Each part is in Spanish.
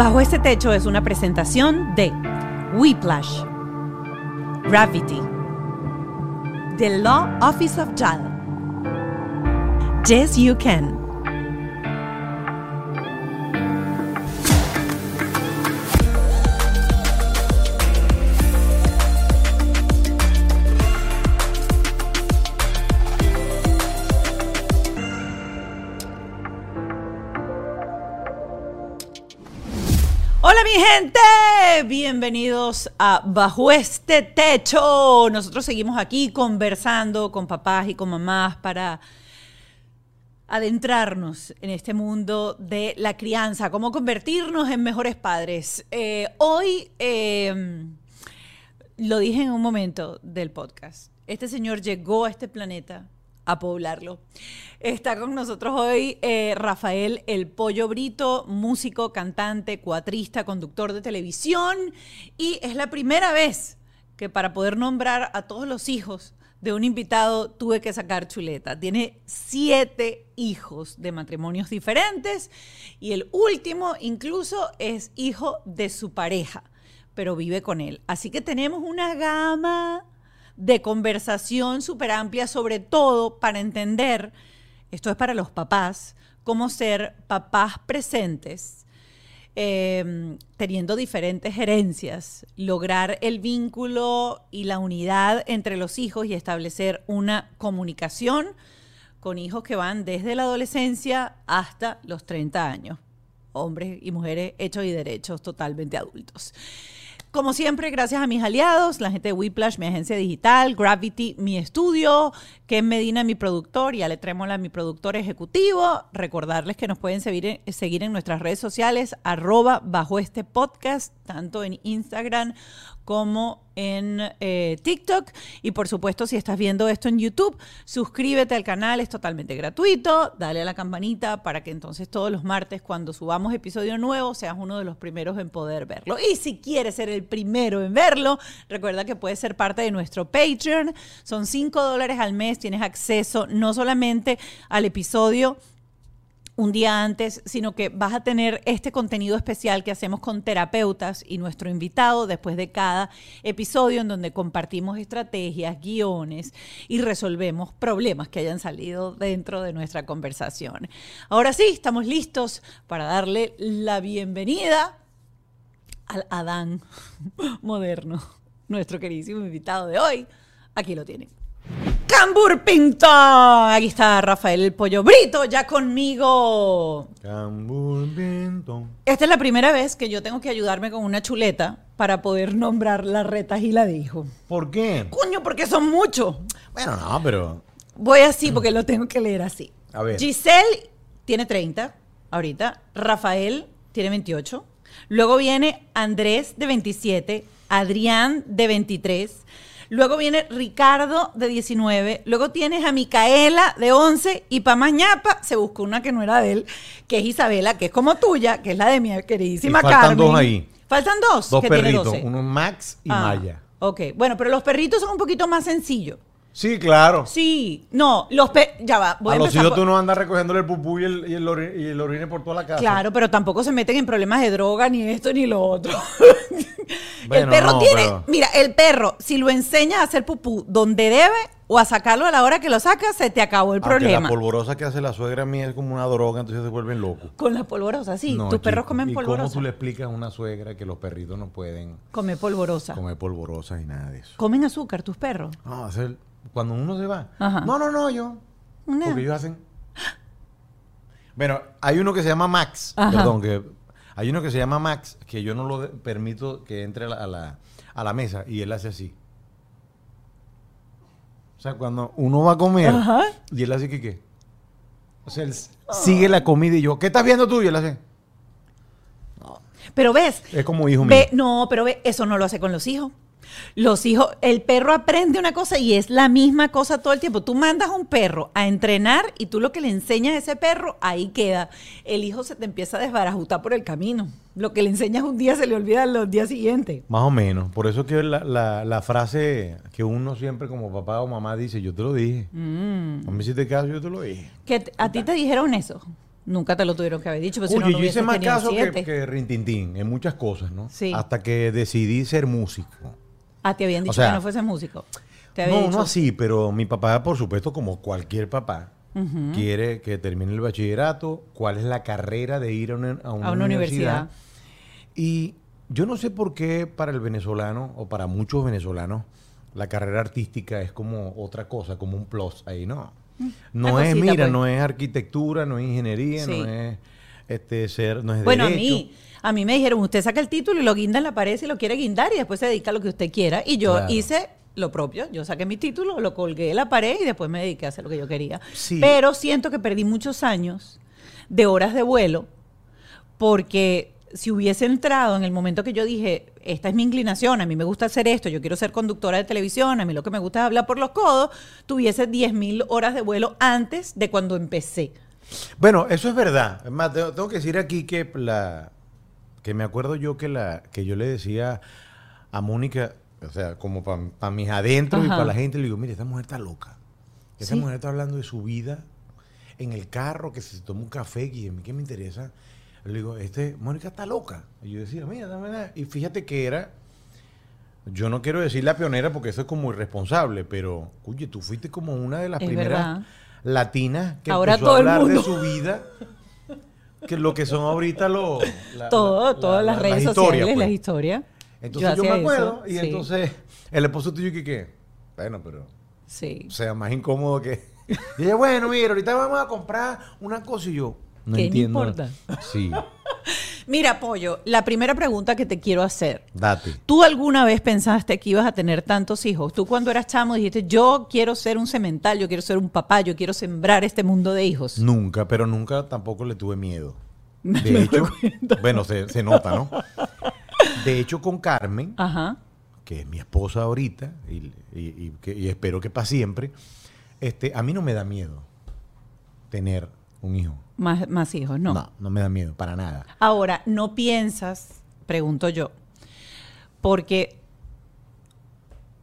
Bajo este techo es una presentación de Whiplash, Gravity, The Law Office of JAL, Yes You Can. Gente, bienvenidos a Bajo este techo. Nosotros seguimos aquí conversando con papás y con mamás para adentrarnos en este mundo de la crianza, cómo convertirnos en mejores padres. Eh, hoy, eh, lo dije en un momento del podcast, este señor llegó a este planeta a poblarlo. Está con nosotros hoy eh, Rafael El Pollo Brito, músico, cantante, cuatrista, conductor de televisión y es la primera vez que para poder nombrar a todos los hijos de un invitado tuve que sacar chuleta. Tiene siete hijos de matrimonios diferentes y el último incluso es hijo de su pareja, pero vive con él. Así que tenemos una gama de conversación súper amplia, sobre todo para entender, esto es para los papás, cómo ser papás presentes, eh, teniendo diferentes gerencias, lograr el vínculo y la unidad entre los hijos y establecer una comunicación con hijos que van desde la adolescencia hasta los 30 años, hombres y mujeres hechos y derechos totalmente adultos. Como siempre, gracias a mis aliados, la gente de Whiplash, mi agencia digital, Gravity, mi estudio, Ken Medina, mi productor, y Ale Trémola, mi productor ejecutivo. Recordarles que nos pueden seguir, seguir en nuestras redes sociales, arroba bajo este podcast, tanto en Instagram como en eh, TikTok. Y por supuesto, si estás viendo esto en YouTube, suscríbete al canal, es totalmente gratuito. Dale a la campanita para que entonces todos los martes, cuando subamos episodio nuevo, seas uno de los primeros en poder verlo. Y si quieres ser el primero en verlo, recuerda que puedes ser parte de nuestro Patreon. Son 5 dólares al mes, tienes acceso no solamente al episodio un día antes, sino que vas a tener este contenido especial que hacemos con terapeutas y nuestro invitado después de cada episodio en donde compartimos estrategias, guiones y resolvemos problemas que hayan salido dentro de nuestra conversación. Ahora sí, estamos listos para darle la bienvenida al Adán moderno, nuestro queridísimo invitado de hoy. Aquí lo tienen. Cambur Pinto. Aquí está Rafael el Pollo Brito, ya conmigo. Cambur Pinto. Esta es la primera vez que yo tengo que ayudarme con una chuleta para poder nombrar la reta Gila de hijo. ¿Por qué? Coño, porque son muchos. Bueno, no, pero. Voy así porque lo tengo que leer así. A ver. Giselle tiene 30 ahorita. Rafael tiene 28. Luego viene Andrés de 27. Adrián de 23. Luego viene Ricardo de 19. Luego tienes a Micaela de 11. Y para más ñapa se buscó una que no era de él, que es Isabela, que es como tuya, que es la de mi queridísima Y faltan Carmen. dos ahí. Faltan dos. Dos que tiene perritos, 12. uno Max y Ah, Maya. Ok, bueno, pero los perritos son un poquito más sencillos. Sí, claro. Sí, no, los pe ya va, voy a, a los hijos por- tú no andas recogiéndole el pupú y el, y el, y el orine por toda la casa. Claro, pero tampoco se meten en problemas de droga, ni esto ni lo otro. el perro no, tiene, pero- mira, el perro, si lo enseñas a hacer pupú donde debe o a sacarlo a la hora que lo sacas, se te acabó el Aunque problema. la polvorosa que hace la suegra mía es como una droga, entonces se vuelven locos. Con la polvorosa, sí. No, Tus perros comen ¿Y polvorosa. ¿Cómo tú le explicas a una suegra que los perritos no pueden Come polvorosa. comer polvorosas y nada de eso? Comen azúcar tus perros. No, cuando uno se va. Ajá. No, no, no, yo. No. Porque ellos hacen. Bueno, hay uno que se llama Max. Ajá. Perdón, que hay uno que se llama Max que yo no lo permito que entre a la, a la, a la mesa y él hace así. O sea, cuando uno va a comer Ajá. y él hace que qué. O sea, él sigue la comida y yo, ¿qué estás viendo tú? Y él hace. Pero ves, Es como hijo mío. Ve, no, pero ve, eso no lo hace con los hijos. Los hijos, el perro aprende una cosa y es la misma cosa todo el tiempo. Tú mandas a un perro a entrenar y tú lo que le enseñas a ese perro, ahí queda. El hijo se te empieza a desbarajutar por el camino. Lo que le enseñas un día se le olvida los días siguientes. Más o menos. Por eso que la, la- la frase que uno siempre como papá o mamá dice, yo te lo dije. Mm. A mí si te caso, yo te lo dije. Que a ti te dijeron eso. Nunca te lo tuvieron que haber dicho, pero si no, Oye, no yo hice más caso que, que Rintintín en muchas cosas, ¿no? Sí. Hasta que decidí ser músico. Ah, te habían dicho sea, que no fueses músico. Te No, dicho, no así, pero mi papá, por supuesto, como cualquier papá, quiere que termine el bachillerato, cuál es la carrera de ir a una, a una A una universidad. universidad. Y yo no sé por qué para el venezolano, o para muchos venezolanos, la carrera artística es como otra cosa, como un plus ahí, ¿no? No Una es, mira, pues. no es arquitectura, no es ingeniería, Sí. no es este ser, no es Bueno, a derecho. mí, a mí me dijeron, usted saca el título y lo guinda en la pared si lo quiere guindar y después se dedica a lo que usted quiera. Y yo Claro. hice lo propio. Yo saqué mi título, lo colgué en la pared y después me dediqué a hacer lo que yo quería. Sí. Pero siento que perdí muchos años de horas de vuelo porque si hubiese entrado en el momento que yo dije, esta es mi inclinación, a mí me gusta hacer esto, yo quiero ser conductora de televisión, a mí lo que me gusta es hablar por los codos, tuviese 10.000 horas de vuelo antes de cuando empecé. Bueno, eso es verdad. Es más, tengo, tengo que decir aquí que la que me acuerdo yo que la que yo le decía a Mónica, o sea, como para mis adentros y para la gente, le digo, mire, esta mujer está loca. Esta Sí. mujer está hablando de su vida en el carro, que se toma un café, y a mí qué me interesa. Le digo, este, Mónica está loca. Y yo decía, mira, dame la-". Y fíjate que era, yo no quiero decir la pionera porque eso es como irresponsable, pero, oye, tú fuiste como una de las Es primeras verdad. Latinas que Ahora todo a el hablar de su vida, que lo que son ahorita los... Todo, la- todas la- las la- redes sociales, pues. las historias. Entonces yo, me acuerdo eso, y sí, entonces el esposo tuyo que qué, bueno, pero... Sí. O sea, más incómodo que. Y ella, bueno, mira, ahorita vamos a comprar una cosa y yo. No ¿Qué entiendo. importa? Sí, Mira, Pollo, la primera pregunta que te quiero hacer. date. ¿Tú alguna vez pensaste que ibas a tener tantos hijos? Tú cuando eras chamo dijiste, yo quiero ser un cemental, yo quiero ser un papá, yo quiero sembrar este mundo de hijos. Nunca, pero nunca tampoco le tuve miedo. De hecho, bueno, se, se nota, ¿no? De hecho, con Carmen, Ajá. que es mi esposa ahorita, y, y- y que- y espero que para siempre, este, a mí no me da miedo tener un hijo. Más, más hijos, no. no, no me da miedo, para nada. Ahora, ¿no piensas, pregunto yo, porque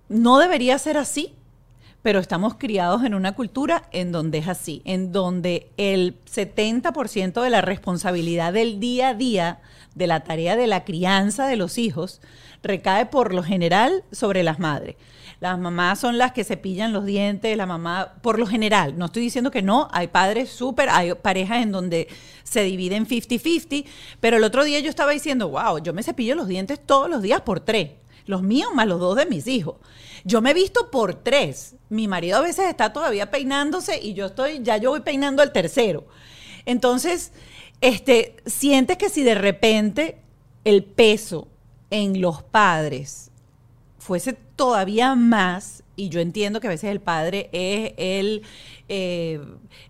no debería ser así, pero estamos criados en una cultura en donde es así, en donde el 70% de la responsabilidad del día a día de la tarea de la crianza de los hijos recae por lo general sobre las madres. Las mamás son las que cepillan los dientes, la mamá, por lo general, no estoy diciendo que no, hay padres súper, hay parejas en donde se dividen 50-50, pero el otro día yo estaba diciendo, wow, yo me cepillo los dientes todos los días por tres, los míos más los dos de mis hijos. Yo me he visto por tres. Mi marido a veces está todavía peinándose y yo estoy, ya yo voy peinando al tercero. Entonces, este, sientes que si de repente el peso en los padres fuese todavía más, y yo entiendo que a veces el padre es el, eh,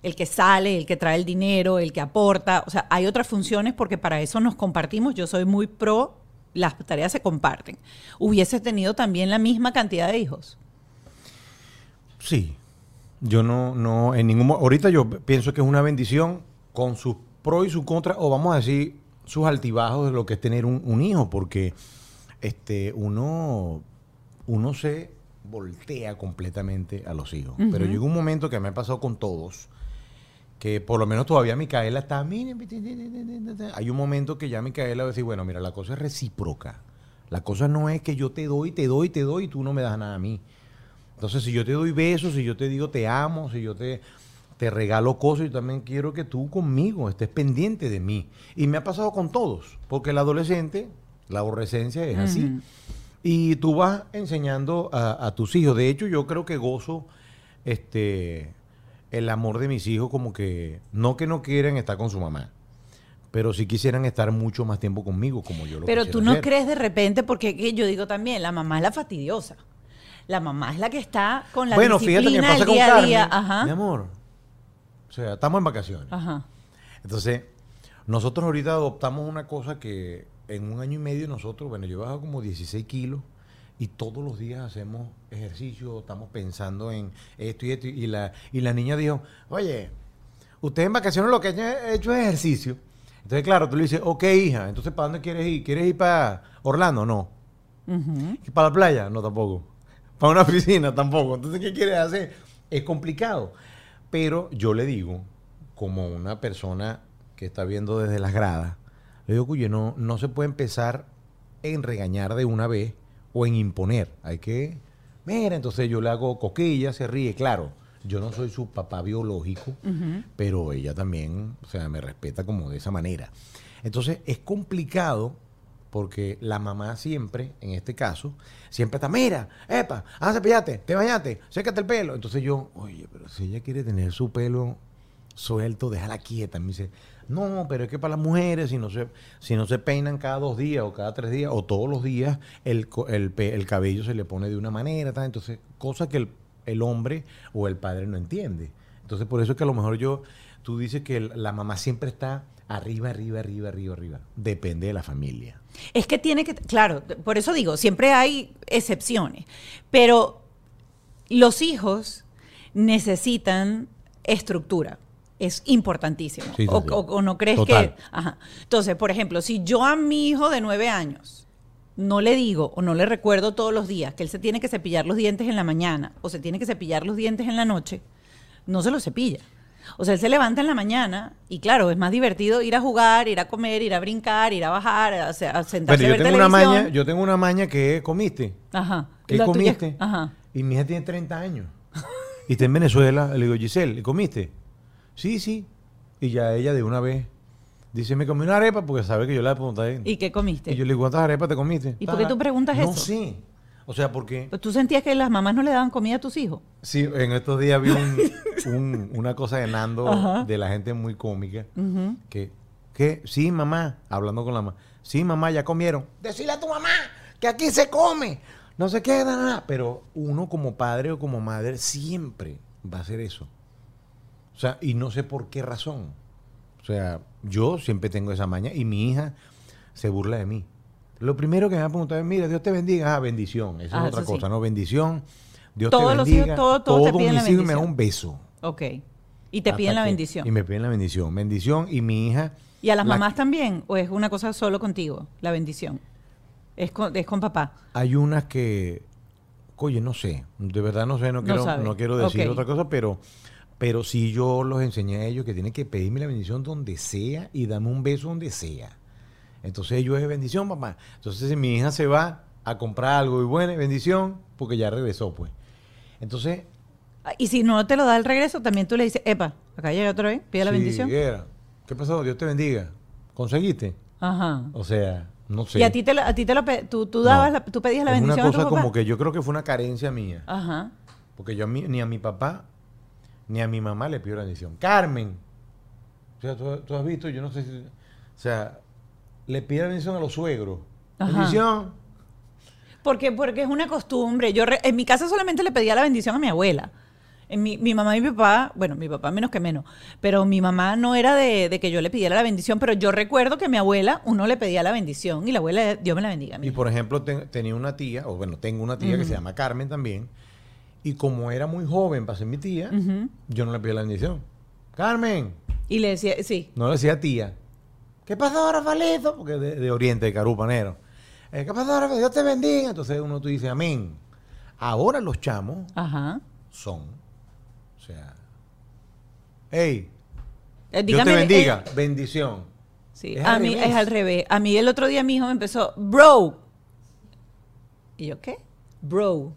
el que sale, el que trae el dinero, el que aporta, o sea, hay otras funciones porque para eso nos compartimos, yo soy muy pro, las tareas se comparten. ¿Hubiese tenido también la misma cantidad de hijos? Sí. Yo no, no, en ningún mo- Ahorita yo pienso que es una bendición con sus pros y sus contras, o vamos a decir, sus altibajos de lo que es tener un, un hijo, porque este, uno, uno se voltea completamente a los hijos. Pero llega un momento que me ha pasado con todos, que por lo menos todavía Micaela está, "Mire, hay un momento que ya Micaela va a decir, bueno, mira, la cosa es recíproca. La cosa no es que yo te doy, te doy, te doy y tú no me das nada a mí. Entonces, si yo te doy besos, si yo te digo te amo, si yo te, te regalo cosas, yo también quiero que tú conmigo estés pendiente de mí. Y me ha pasado con todos, porque el adolescente, la adolescencia es así. Y tú vas enseñando a, a tus hijos. De hecho, yo creo que gozo este, el amor de mis hijos como que, no que no quieren estar con su mamá, pero sí quisieran estar mucho más tiempo conmigo como yo lo Pero tú no hacer. crees de repente, porque que yo digo también, la mamá es la fastidiosa. La mamá es la que está con la Bueno, fíjate que disciplina pasa con día a Carmen. día. Ajá. Mi amor. O sea, estamos en vacaciones. Ajá. Entonces, nosotros ahorita adoptamos una cosa que en un año y medio nosotros, bueno, yo he bajado como 16 kilos y todos los días hacemos ejercicio, estamos pensando en esto y esto. Y la, y la niña dijo, oye, usted en vacaciones lo que ha hecho es ejercicio. Entonces, claro, tú le dices, ok, hija, entonces ¿para dónde quieres ir? ¿Quieres ir para Orlando? No. Ujú. ¿Y ¿Para la playa? No, tampoco. ¿Para una piscina? Tampoco. Entonces, ¿qué quieres hacer? Es complicado. Pero yo le digo, como una persona que está viendo desde las gradas, le digo, oye, no, no se puede empezar en regañar de una vez o en imponer. Hay que, mira, entonces yo le hago coquilla, se ríe, claro. Yo no soy su papá biológico, pero ella también, o sea, me respeta como de esa manera. Entonces es complicado porque la mamá siempre, en este caso, siempre está, mira, epa, ah, cepillate, te bañaste, sécate el pelo. Entonces yo, oye, pero si ella quiere tener su pelo suelto, déjala quieta. Me dice, no, pero es que para las mujeres, si no se, si no se peinan cada dos días o cada tres días o todos los días, el, el, el cabello se le pone de una manera, entonces, cosa que el, el hombre o el padre no entiende. Entonces, por eso es que a lo mejor yo, tú dices que la mamá siempre está arriba, arriba, arriba, arriba, arriba. Depende de la familia. Es que tiene que, claro, por eso digo, siempre hay excepciones, pero los hijos necesitan estructura. Es importantísimo. Sí, sí, o, sí. o- o no crees Total. que... Ajá. Entonces, por ejemplo, si yo a mi hijo de nueve años no le digo o no le recuerdo todos los días que él se tiene que cepillar los dientes en la mañana o se tiene que cepillar los dientes en la noche, no se los cepilla. O sea, él se levanta en la mañana y claro, es más divertido ir a jugar, ir a comer, ir a brincar, ir a bajar, a, se- a sentarse Bueno, a yo ver tengo, una maña, yo tengo una maña que comiste. Ajá. ¿Qué La tuya- comiste? Ajá. Y mi hija tiene 30 años. Y está en Venezuela. Le digo, Giselle, ¿comiste? Sí, sí. Y ya ella de una vez dice, me comí una arepa porque sabe que yo la pregunté. ¿Y qué comiste? Y yo le digo, ¿cuántas arepas te comiste? ¿Y por qué tú preguntas eso? No sé. O sea, porque ¿Tú sentías que las mamás no le daban comida a tus hijos? sí, en estos días vi un- un- una cosa de Nando Ajá. de la gente muy cómica. Que, que, sí, mamá, hablando con la mamá. Sí, mamá, ya comieron. Decirle a tu mamá que aquí se come. No se queda nada. Pero uno como padre o como madre siempre va a hacer eso. O sea, y no sé por qué razón. O sea, yo siempre tengo esa maña y mi hija se burla de mí. Lo primero que me va a preguntar es, mira, Dios te bendiga. Ah, bendición. Esa Ah, es otra eso sí. cosa, ¿no? Bendición. Dios Todos te los bendiga. hijos, todo- todos te piden la mis hijos me dan un beso. Ok. Y te piden la que- bendición. Y me piden la bendición. Bendición y mi hija... ¿Y a las la- mamás también? ¿O es una cosa solo contigo, la bendición? Es con, es con papá. Hay unas que, oye, no sé, de verdad no sé, no No quiero, sabe. no quiero decir otra cosa, pero, pero sí yo los enseñé a ellos que tienen que pedirme la bendición donde sea y darme un beso donde sea. Entonces ellos es bendición, papá. Entonces si mi hija se va a comprar algo y bueno, bendición, porque ya regresó, pues. Entonces, Ah, Y si no te lo da el regreso, también tú le dices, epa, acá llega otra vez, pide la bendición. era. ¿Qué pasó? Dios te bendiga. ¿Conseguiste? Ajá. O sea, no sé. Y a ti te lo, a ti te lo tú, tú dabas No. la- tú pedías la Es bendición una a tu cosa papá. como que yo creo que fue una carencia mía. Ajá. Porque yo a mí- ni a mi papá ni a mi mamá le pido la bendición. Carmen. O sea, tú, tú has visto, yo no sé si. O sea, le pide la bendición a los suegros. Ajá. Bendición. Porque, porque es una costumbre. Yo re- en mi casa solamente le pedía la bendición a mi abuela. En mi, mi mamá y mi papá, bueno, mi papá menos que menos, pero mi mamá no era de, de que yo le pidiera la bendición, pero yo recuerdo que a mi abuela uno le pedía la bendición y la abuela, Dios me la bendiga. Y mija. por ejemplo, ten- tenía una tía, o bueno, tengo una tía que se llama Carmen también. Y como era muy joven para ser mi tía, yo no le pedí la bendición. Carmen. Y le decía, sí, No le decía tía. ¿Qué pasó, Rafaelito? Porque de, de Oriente, de Carupanero. Eh, ¿Qué pasó, Rafael? Dios te bendiga. Entonces uno tú dices, amén. Ahora los chamos ajá. son. O sea, hey, Eh, Dios te bendiga, eh, bendición. sí, Es a mí revés. es al revés. A mí el otro día mi hijo me empezó, bro. Y yo, ¿qué? Bro.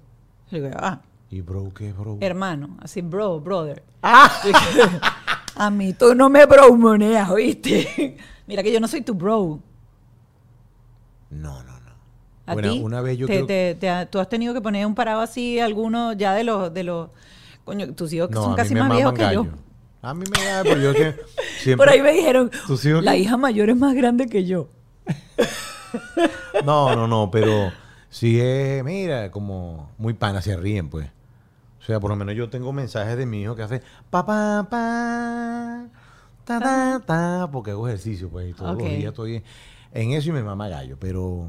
Y yo, ah, ¿Y bro qué, bro? hermano, así, bro, brother. Ah. A mí tú no me bromoneas, ¿oíste? Mira que yo no soy tu bro. No, no, no. ¿A Bueno, ti? una vez yo te, creo te- te ha- tú has tenido que poner un parado así, alguno ya de los, de los, coño, tus hijos que No, son casi más viejos que yo. A mí me da, pero yo sie- siempre... Por ahí me dijeron, ¿Tus hijos la hija mayor es más grande que yo. No, no, no, pero sí es, mira, como muy pana, se ríen, pues. O sea, por lo menos yo tengo mensajes de mi hijo que hace pa pa pa ta ta ta porque hago ejercicio, pues, y todos los días estoy en eso y me mama gallo, pero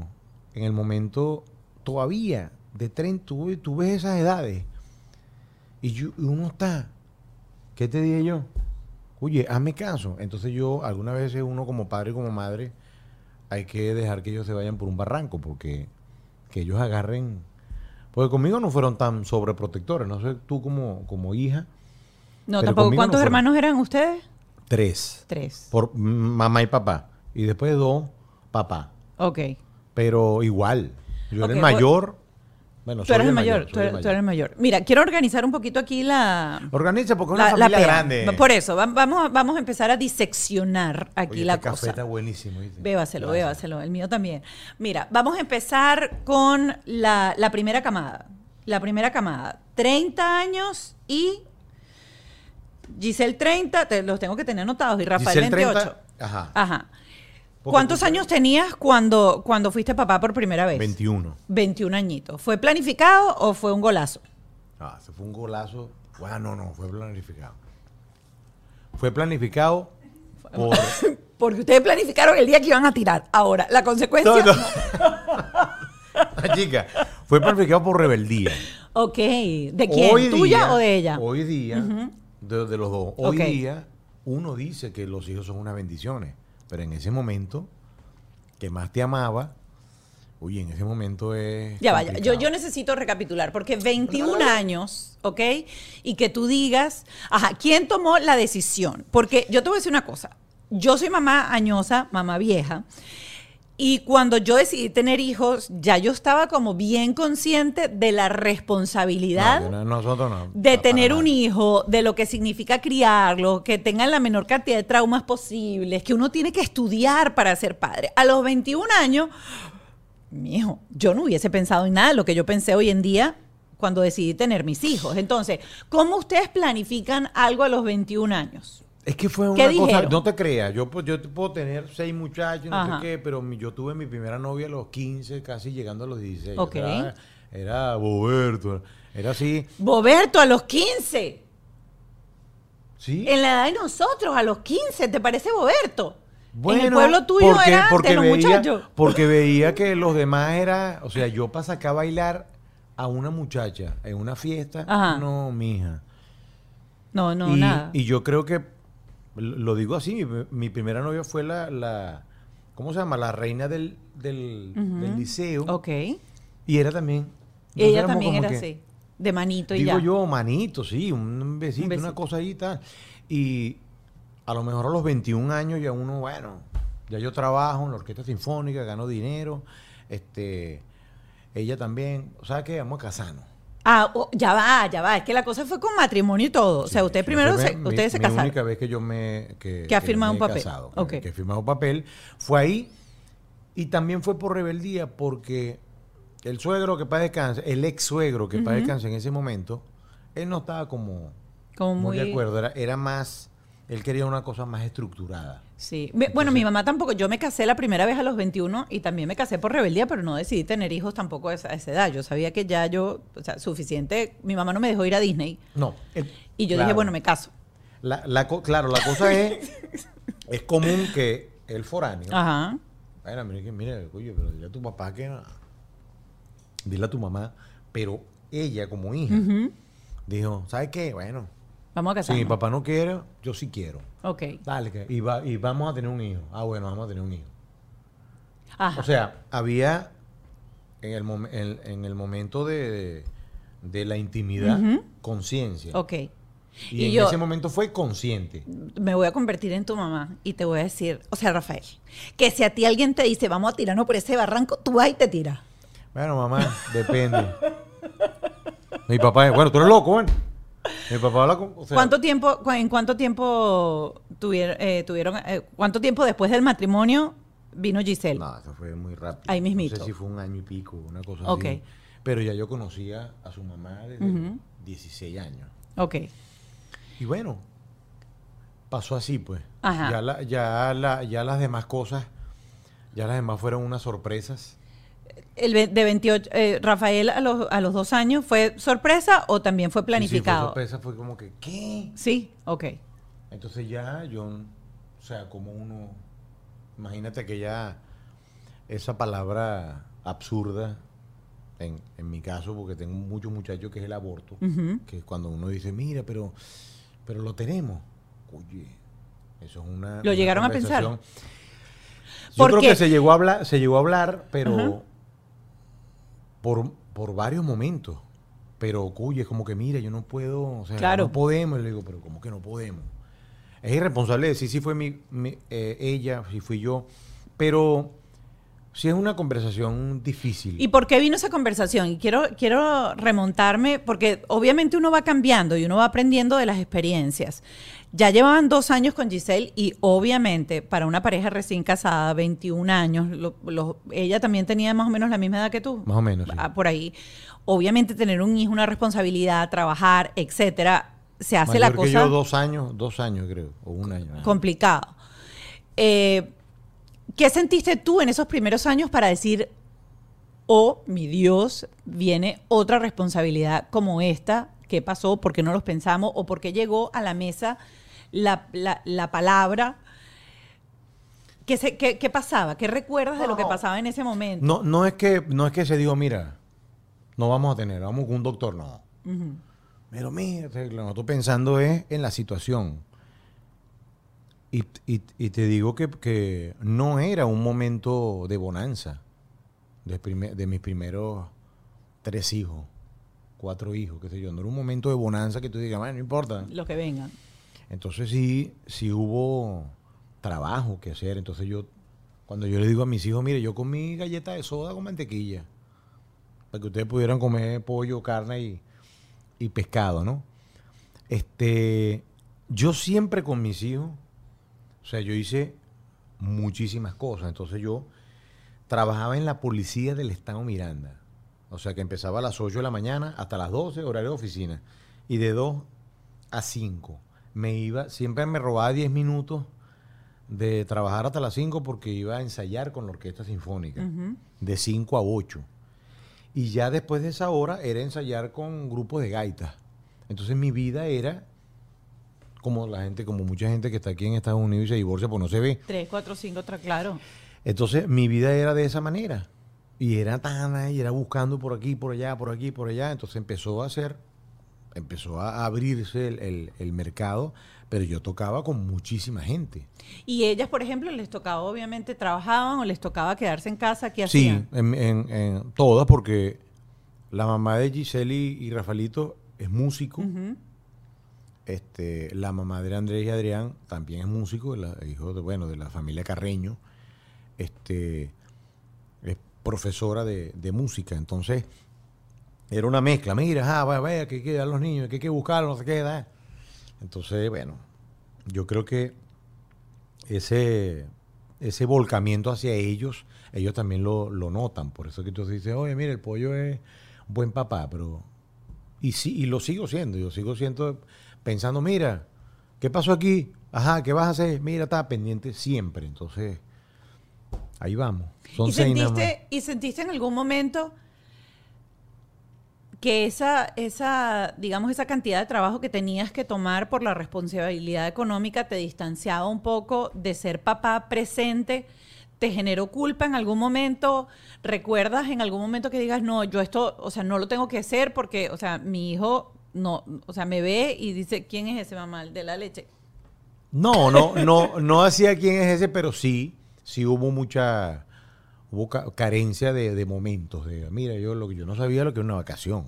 en el momento todavía de tren tú, tú ves esas edades y, yo- y uno está, ¿qué te dije yo? Oye, hazme caso. Entonces yo, algunas veces uno como padre y como madre, hay que dejar que ellos se vayan por un barranco, porque que ellos agarren. Porque conmigo no fueron tan sobreprotectores, no sé tú como, como hija. No, tampoco. no ¿Cuántos hermanos eran ustedes? Tres. Tres. Por mamá y papá. Y después dos, papá. Ok. Pero igual. Yo era el mayor. Bueno, Tú eres el mayor, tú eres, tú eres el mayor. Mira, quiero organizar un poquito aquí la... Organiza porque es una la familia grande. Por eso, va- vamos, a- vamos a empezar a diseccionar aquí Oye, la este café cosa. está buenísimo. ¿viste? Bébaselo, Gracias. bébaselo, el mío también. Mira, vamos a empezar con la, la primera camada. La primera camada, 30 años y Giselle 30, te- los tengo que tener anotados, y Rafael Giselle 28. 30, ajá. Ajá. Porque ¿Cuántos tú- años tenías cuando, cuando fuiste papá por primera vez? 21. 21 añitos. ¿Fue planificado o fue un golazo? Ah, se fue un golazo. Ah, no, no, fue planificado. Fue planificado por... Porque ustedes planificaron el día que iban a tirar. Ahora, la consecuencia... No, no. La chica, fue planificado por rebeldía. Ok. ¿De quién? ¿Tuya o de ella? Hoy día, de, de los dos. Hoy día, uno dice que los hijos son unas bendiciones. Pero en ese momento, que más te amaba, oye, en ese momento es. Ya vaya, yo, yo necesito recapitular, porque 21 años, ¿ok? Y que tú digas, ajá, ¿quién tomó la decisión? Porque yo te voy a decir una cosa, yo soy mamá añosa, mamá vieja, y cuando yo decidí tener hijos, ya yo estaba como bien consciente de la responsabilidad No, no, nosotros no. de tener un hijo, de lo que significa criarlo, que tengan la menor cantidad de traumas posibles, que uno tiene que estudiar para ser padre. A los 21 años, mijo, yo no hubiese pensado en nada de lo que yo pensé hoy en día cuando decidí tener mis hijos. Entonces, ¿cómo ustedes planifican algo a los 21 años? Es que fue ¿Qué una cosa, no te creas, yo, pues, yo puedo tener seis muchachos, no Ajá. sé qué, pero mi- yo tuve mi primera novia a los 15, casi llegando a los 16. Ok. Era, era Boberto, era así. Boberto, a los 15. Sí. En la edad de nosotros, a los 15, ¿te parece Boberto? en el Bueno, pueblo tuyo porque- era porque de los veía, muchachos. Porque veía que los demás era, o sea, yo para sacar a bailar a una muchacha en una fiesta, Ajá. no, mija. No, no, y, nada. y yo creo que, lo digo así, mi, mi primera novia fue la, la, ¿cómo se llama? La reina del, del, del liceo. ok. Y era también. Ella también era que- así, de manito y Digo ya. yo, manito, sí, un besito, Un besito. una cosa ahí y tal. Y a lo mejor a los 21 años ya uno, bueno, ya yo trabajo en la orquesta sinfónica, gano dinero, este, ella también, o sea que vamos a casarnos. Ah, oh, ya va, ya va. Es que la cosa fue con matrimonio y todo. o sea, sí, primero se, mi- ustedes se mi casaron. única vez que yo me que, Que ha firmado me un papel. casado, que, he firmado un papel fue ahí y también fue por rebeldía porque el suegro que para descanse, el ex suegro que para descanse en ese momento, él no estaba como Como muy, muy. de acuerdo, era, era más, él quería una cosa más estructurada. Sí. Bueno, mi mamá tampoco. Yo me casé la primera vez a los 21 y también me casé por rebeldía, pero no decidí tener hijos tampoco a esa, a esa edad. Yo sabía que ya yo, o sea, suficiente. Mi mamá no me dejó ir a Disney No. el- y yo claro. dije, bueno, me caso. La, la claro, la cosa es, es común que el foráneo, Ajá. Bueno, mire, mire, oye, pero dile a tu papá que. Dile a tu mamá. Pero ella, como hija, dijo: ¿Sabes qué? Bueno, Vamos a si mi casarnos. papá no quiere, yo sí quiero. Ok. Dale, que, y, va- y vamos a tener un hijo. Ah, bueno, vamos a tener un hijo. Ajá. O sea, había en el, mom- en, en el momento de, la intimidad conciencia. ok. Y, Y en yo- ese momento fue consciente. me voy a convertir en tu mamá y te voy a decir, o sea, Rafael, que si a ti alguien te dice, vamos a tirarnos por ese barranco, tú vas y te tiras. Bueno, mamá, depende. Mi papá, bueno, tú eres loco, bueno. Mi papá habla con. o sea, ¿Cuánto tiempo, cu- en cuánto tiempo tuvieron, eh, tuvieron eh, cuánto tiempo después del matrimonio vino Giselle? No, eso fue muy rápido. Ahí mismito. No sé si fue un año y pico, una cosa Ok. así. Pero ya yo conocía a su mamá desde Ujú. 16 años. Ok. Y bueno, pasó así, pues. Ajá. Ya, la- ya, la- ya las demás cosas, ya las demás fueron unas sorpresas. El de 28, eh, Rafael a los, a los dos años, ¿fue sorpresa o también fue Y sí, fue planificado? sorpresa, fue como que, ¿qué? Sí, ok. Entonces ya yo, o sea, como uno, imagínate que ya esa palabra absurda, en, en mi caso, porque tengo muchos muchachos que es el aborto, que es cuando uno dice, mira, pero, pero lo tenemos. Oye, eso es una... ¿Lo una llegaron a pensar? Yo creo que se llegó a hablar, se llegó a hablar, pero. Por, por varios momentos. Pero, oye, es como que, mira, yo no puedo, o sea, Claro. no podemos. Y le digo, pero ¿cómo que no podemos? es irresponsable decir si fue mi, mi- eh, ella, si fui yo, pero sí es una conversación difícil. ¿Y por qué vino esa conversación? Y quiero, quiero remontarme, porque obviamente uno va cambiando y uno va aprendiendo de las experiencias. Ya llevaban dos años con Giselle y obviamente para una pareja recién casada, 21 años, lo- lo- ella también tenía más o menos la misma edad que tú. Más o menos, sí. Ah, Por ahí. Obviamente tener un hijo, una responsabilidad, trabajar, etcétera, se hace Mayor la que cosa yo dos años, dos años creo, o un año. complicado. Eh, ¿Qué sentiste tú en esos primeros años para decir, oh, mi Dios, viene otra responsabilidad como esta? ¿Qué pasó? ¿Por qué no los pensamos? ¿O por qué llegó a la mesa la, la- la palabra? ¿Qué, se- qué- qué pasaba? ¿Qué recuerdas de lo que pasaba en ese momento? No, no es que, no es que se diga, mira, no vamos a tener, vamos con un doctor, no. Pero mira, lo que estoy pensando es en la situación. Y, y- y te digo que, que no era un momento de bonanza de, mis primeros tres hijos, cuatro hijos, qué sé yo. No era un momento de bonanza que tú digas, "Bueno, no importa. Lo que vengan. Entonces sí, sí hubo trabajo que hacer. Entonces yo, cuando yo le digo a mis hijos, mire, yo comí galleta de soda con mantequilla, para que ustedes pudieran comer pollo, carne y, y pescado, ¿no? Este, yo siempre con mis hijos, o sea, yo hice muchísimas cosas. Entonces yo trabajaba en la policía del Estado Miranda. O sea, que empezaba a las 8 de la mañana hasta las 12, horario de oficina. Y de 2 a 5. Me iba, siempre me robaba 10 minutos de trabajar hasta las 5 porque iba a ensayar con la orquesta sinfónica. De 5 a 8. Y ya después de esa hora era ensayar con grupos de gaitas. Entonces mi vida era como la gente, como mucha gente que está aquí en Estados Unidos y se divorcia, pues no se ve. Tres, cuatro, cinco, otra, claro. Entonces mi vida era de esa manera. Y era tan, y era buscando por aquí, por allá, por aquí, por allá. Entonces empezó a hacer, empezó a abrirse el, el- el mercado, pero yo tocaba con muchísima gente. Y ellas, por ejemplo, les tocaba, obviamente, trabajaban o les tocaba quedarse en casa. ¿Qué Sí, en, en- en todas, porque la mamá de Giselle y, y Rafaelito es músico. Este, la mamá de Andrés y Adrián también es músico, la- hijo de, bueno, de la familia Carreño. Este, es profesora de, de música. Entonces, era una mezcla. Mira, ah, vaya, vaya, que hay que dar los niños, que hay que buscarlos, no sé qué. da. Entonces, bueno, yo creo que ese, ese volcamiento hacia ellos, ellos también lo, lo notan. Por eso que tú dices, oye, mira, el pollo es un buen papá, pero y, sí, y lo sigo siendo, yo sigo siendo pensando, mira, ¿qué pasó aquí? Ajá, ¿qué vas a hacer? Mira, estaba pendiente siempre. Entonces, ahí vamos. Son ¿Y sentiste, ¿Y sentiste en algún momento que esa, esa, digamos, esa cantidad de trabajo que tenías que tomar por la responsabilidad económica te distanciaba un poco de ser papá presente? ¿Te generó culpa en algún momento? ¿Recuerdas en algún momento que digas, no, yo esto, o sea, no lo tengo que hacer porque, o sea, mi hijo, no, o sea, me ve y dice, ¿quién es ese mamá? De la leche. No, no, no, no hacía quién es ese, pero sí, sí hubo mucha, hubo ca- carencia de, de momentos. De, mira, yo lo que yo no sabía lo que era una vacación.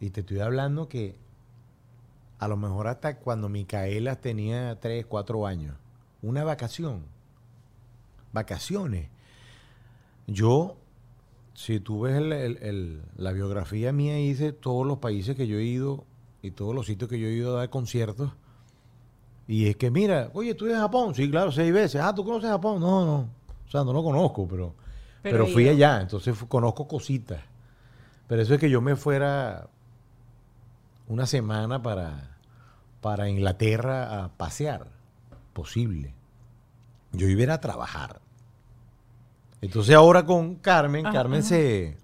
Y te estoy hablando que a lo mejor hasta cuando Micaela tenía 3, 4 años, una vacación, vacaciones. Yo, si tú ves el- el- la biografía mía, hice todos los países que yo he ido y todos los sitios que yo he ido a dar conciertos. Y es que, mira, oye, ¿tú eres Japón? Sí, claro, seis veces. Ah, ¿tú conoces Japón? No, no. O sea, no lo conozco, pero, Pero fui allá, entonces conozco cositas. Pero eso es que yo me fuera una semana para, para Inglaterra a pasear. Posible. Yo iba a ir a trabajar. Entonces ahora con Carmen, Ajá, Carmen ajá. se...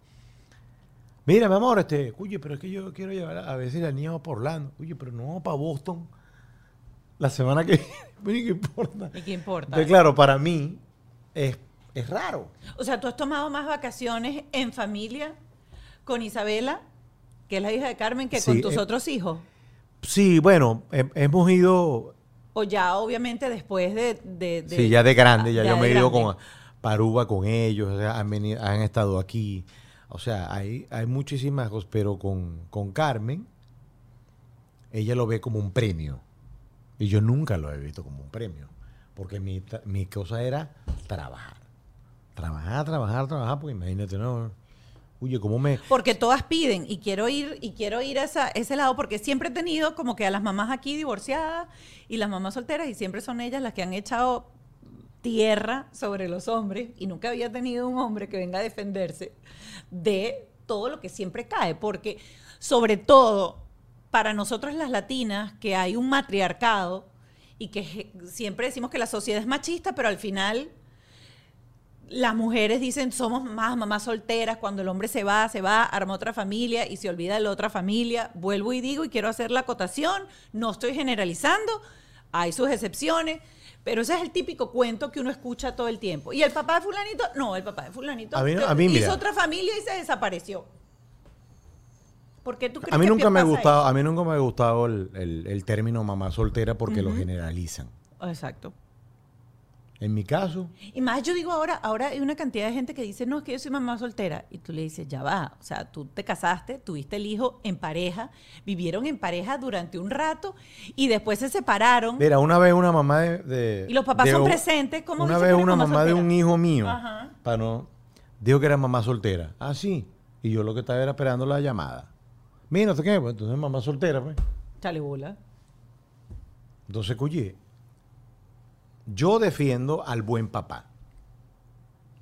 Mira, mi amor, este, oye, pero es que yo quiero llevar a, a si la niña va por Orlando. Oye, pero no vamos para Boston la semana que viene. ¿Qué importa? ¿Y qué importa? Entonces, claro, para mí es, es raro. O sea, tú has tomado más vacaciones en familia con Isabela, que es la hija de Carmen, que con tus eh, otros hijos. Sí, bueno, he- hemos ido, O ya, obviamente, después de. de- de- sí, ya de grande, ya, ya yo me he ido con Paruba con ellos, o sea, han, venido- han estado aquí. O sea, hay, hay muchísimas cosas, pero con, con Carmen, ella lo ve como un premio. Y yo nunca lo he visto como un premio. Porque mi, mi cosa era trabajar. Trabajar, trabajar, trabajar. Porque imagínate, ¿no? Oye, ¿cómo me...? Porque todas piden y quiero ir y quiero ir a esa- ese lado porque siempre he tenido como que a las mamás aquí divorciadas y las mamás solteras y siempre son ellas las que han echado tierra sobre los hombres y nunca había tenido un hombre que venga a defenderse de todo lo que siempre cae porque sobre todo para nosotros las latinas que hay un matriarcado y que siempre decimos que la sociedad es machista pero al final las mujeres dicen somos más mamás solteras, cuando el hombre se va, se va, arma otra familia y se olvida de la otra familia. Vuelvo y digo y quiero hacer la acotación, no estoy generalizando, hay sus excepciones, pero ese es el típico cuento que uno escucha todo el tiempo. ¿Y el papá de fulanito? No, el papá de fulanito A mí no- que a mí, hizo mira. otra familia y se desapareció. ¿Por qué tú crees A mí que nunca me ha gustado, a mí nunca me ha gustado el, el- el término mamá soltera porque lo generalizan. Exacto. En mi caso, Y más yo digo ahora, ahora hay una cantidad de gente que dice, no, es que yo soy mamá soltera. Y tú le dices, ya va. O sea, tú te casaste, tuviste el hijo en pareja, vivieron en pareja durante un rato y después se separaron. mira, una vez una mamá de... de- Y los papás de son presentes, ¿cómo Una vez una mamá mamá de un hijo mío, Ajá. para no, dijo que era mamá soltera. Ah, sí. Y yo lo que estaba era esperando la llamada. Mira, qué, pues entonces mamá soltera, pues. Chale bola. Entonces, cuye, yo defiendo al buen papá.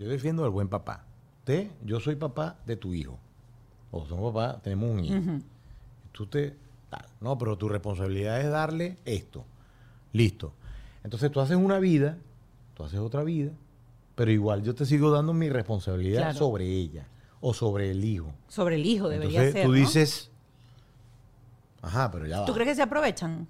Yo defiendo al buen papá. Usted, yo soy papá de tu hijo. O somos papá, tenemos un hijo. Tú te... tal. No, pero tu responsabilidad es darle esto. Listo. Entonces tú haces una vida, tú haces otra vida, pero igual yo te sigo dando mi responsabilidad Claro. sobre ella o sobre el hijo. Sobre el hijo debería Entonces ser. tú ¿no? dices, ajá, pero ya va. ¿Tú crees que se aprovechan?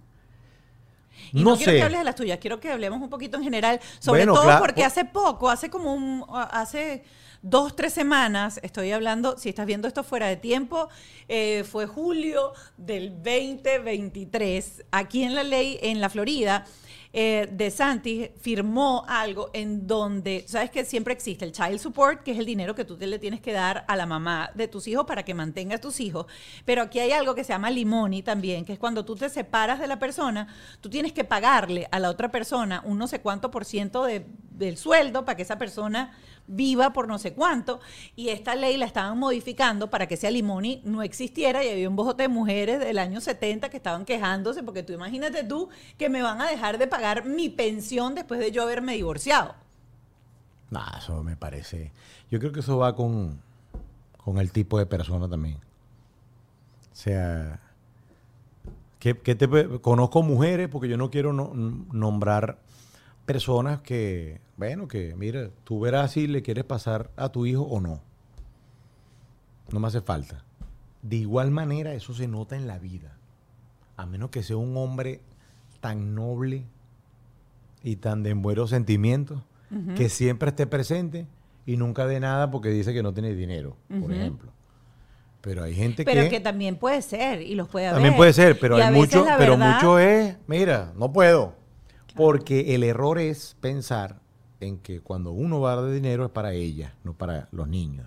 Y no, no, quiero sé. que hables de las tuyas, quiero que hablemos un poquito en general, sobre Bueno, todo claro. porque hace poco, hace como un, hace dos, tres semanas, estoy hablando, si estás viendo esto fuera de tiempo, eh, fue julio del 2023, aquí en la ley, en la Florida, eh, de Santi firmó algo en donde, sabes que siempre existe el child support, que es el dinero que tú te le tienes que dar a la mamá de tus hijos para que mantenga a tus hijos, pero aquí hay algo que se llama limoni también, que es cuando tú te separas de la persona, tú tienes que pagarle a la otra persona un no sé cuánto por ciento de- del sueldo para que esa persona viva por no sé cuánto, y esta ley la estaban modificando para que ese limoni no existiera y había un bojote de mujeres del año 70 que estaban quejándose porque tú imagínate tú que me van a dejar de pagar mi pensión después de yo haberme divorciado. Nah, eso me parece. Yo creo que eso va con, con el tipo de persona también. O sea, que, que te, conozco mujeres, porque yo no quiero no- nombrar personas que, bueno, que mira, tú verás si le quieres pasar a tu hijo o no. No me hace falta. De igual manera, eso se nota en la vida. A menos que sea un hombre tan noble y tan de buenos sentimientos que siempre esté presente y nunca dé nada porque dice que no tiene dinero, por ejemplo. Pero hay gente Pero que, que también puede ser y los puede haber. también puede ser, pero hay mucho, pero mucho es, mira, no puedo. Porque el error es pensar en que cuando uno va a dar dinero es para ella, no para los niños.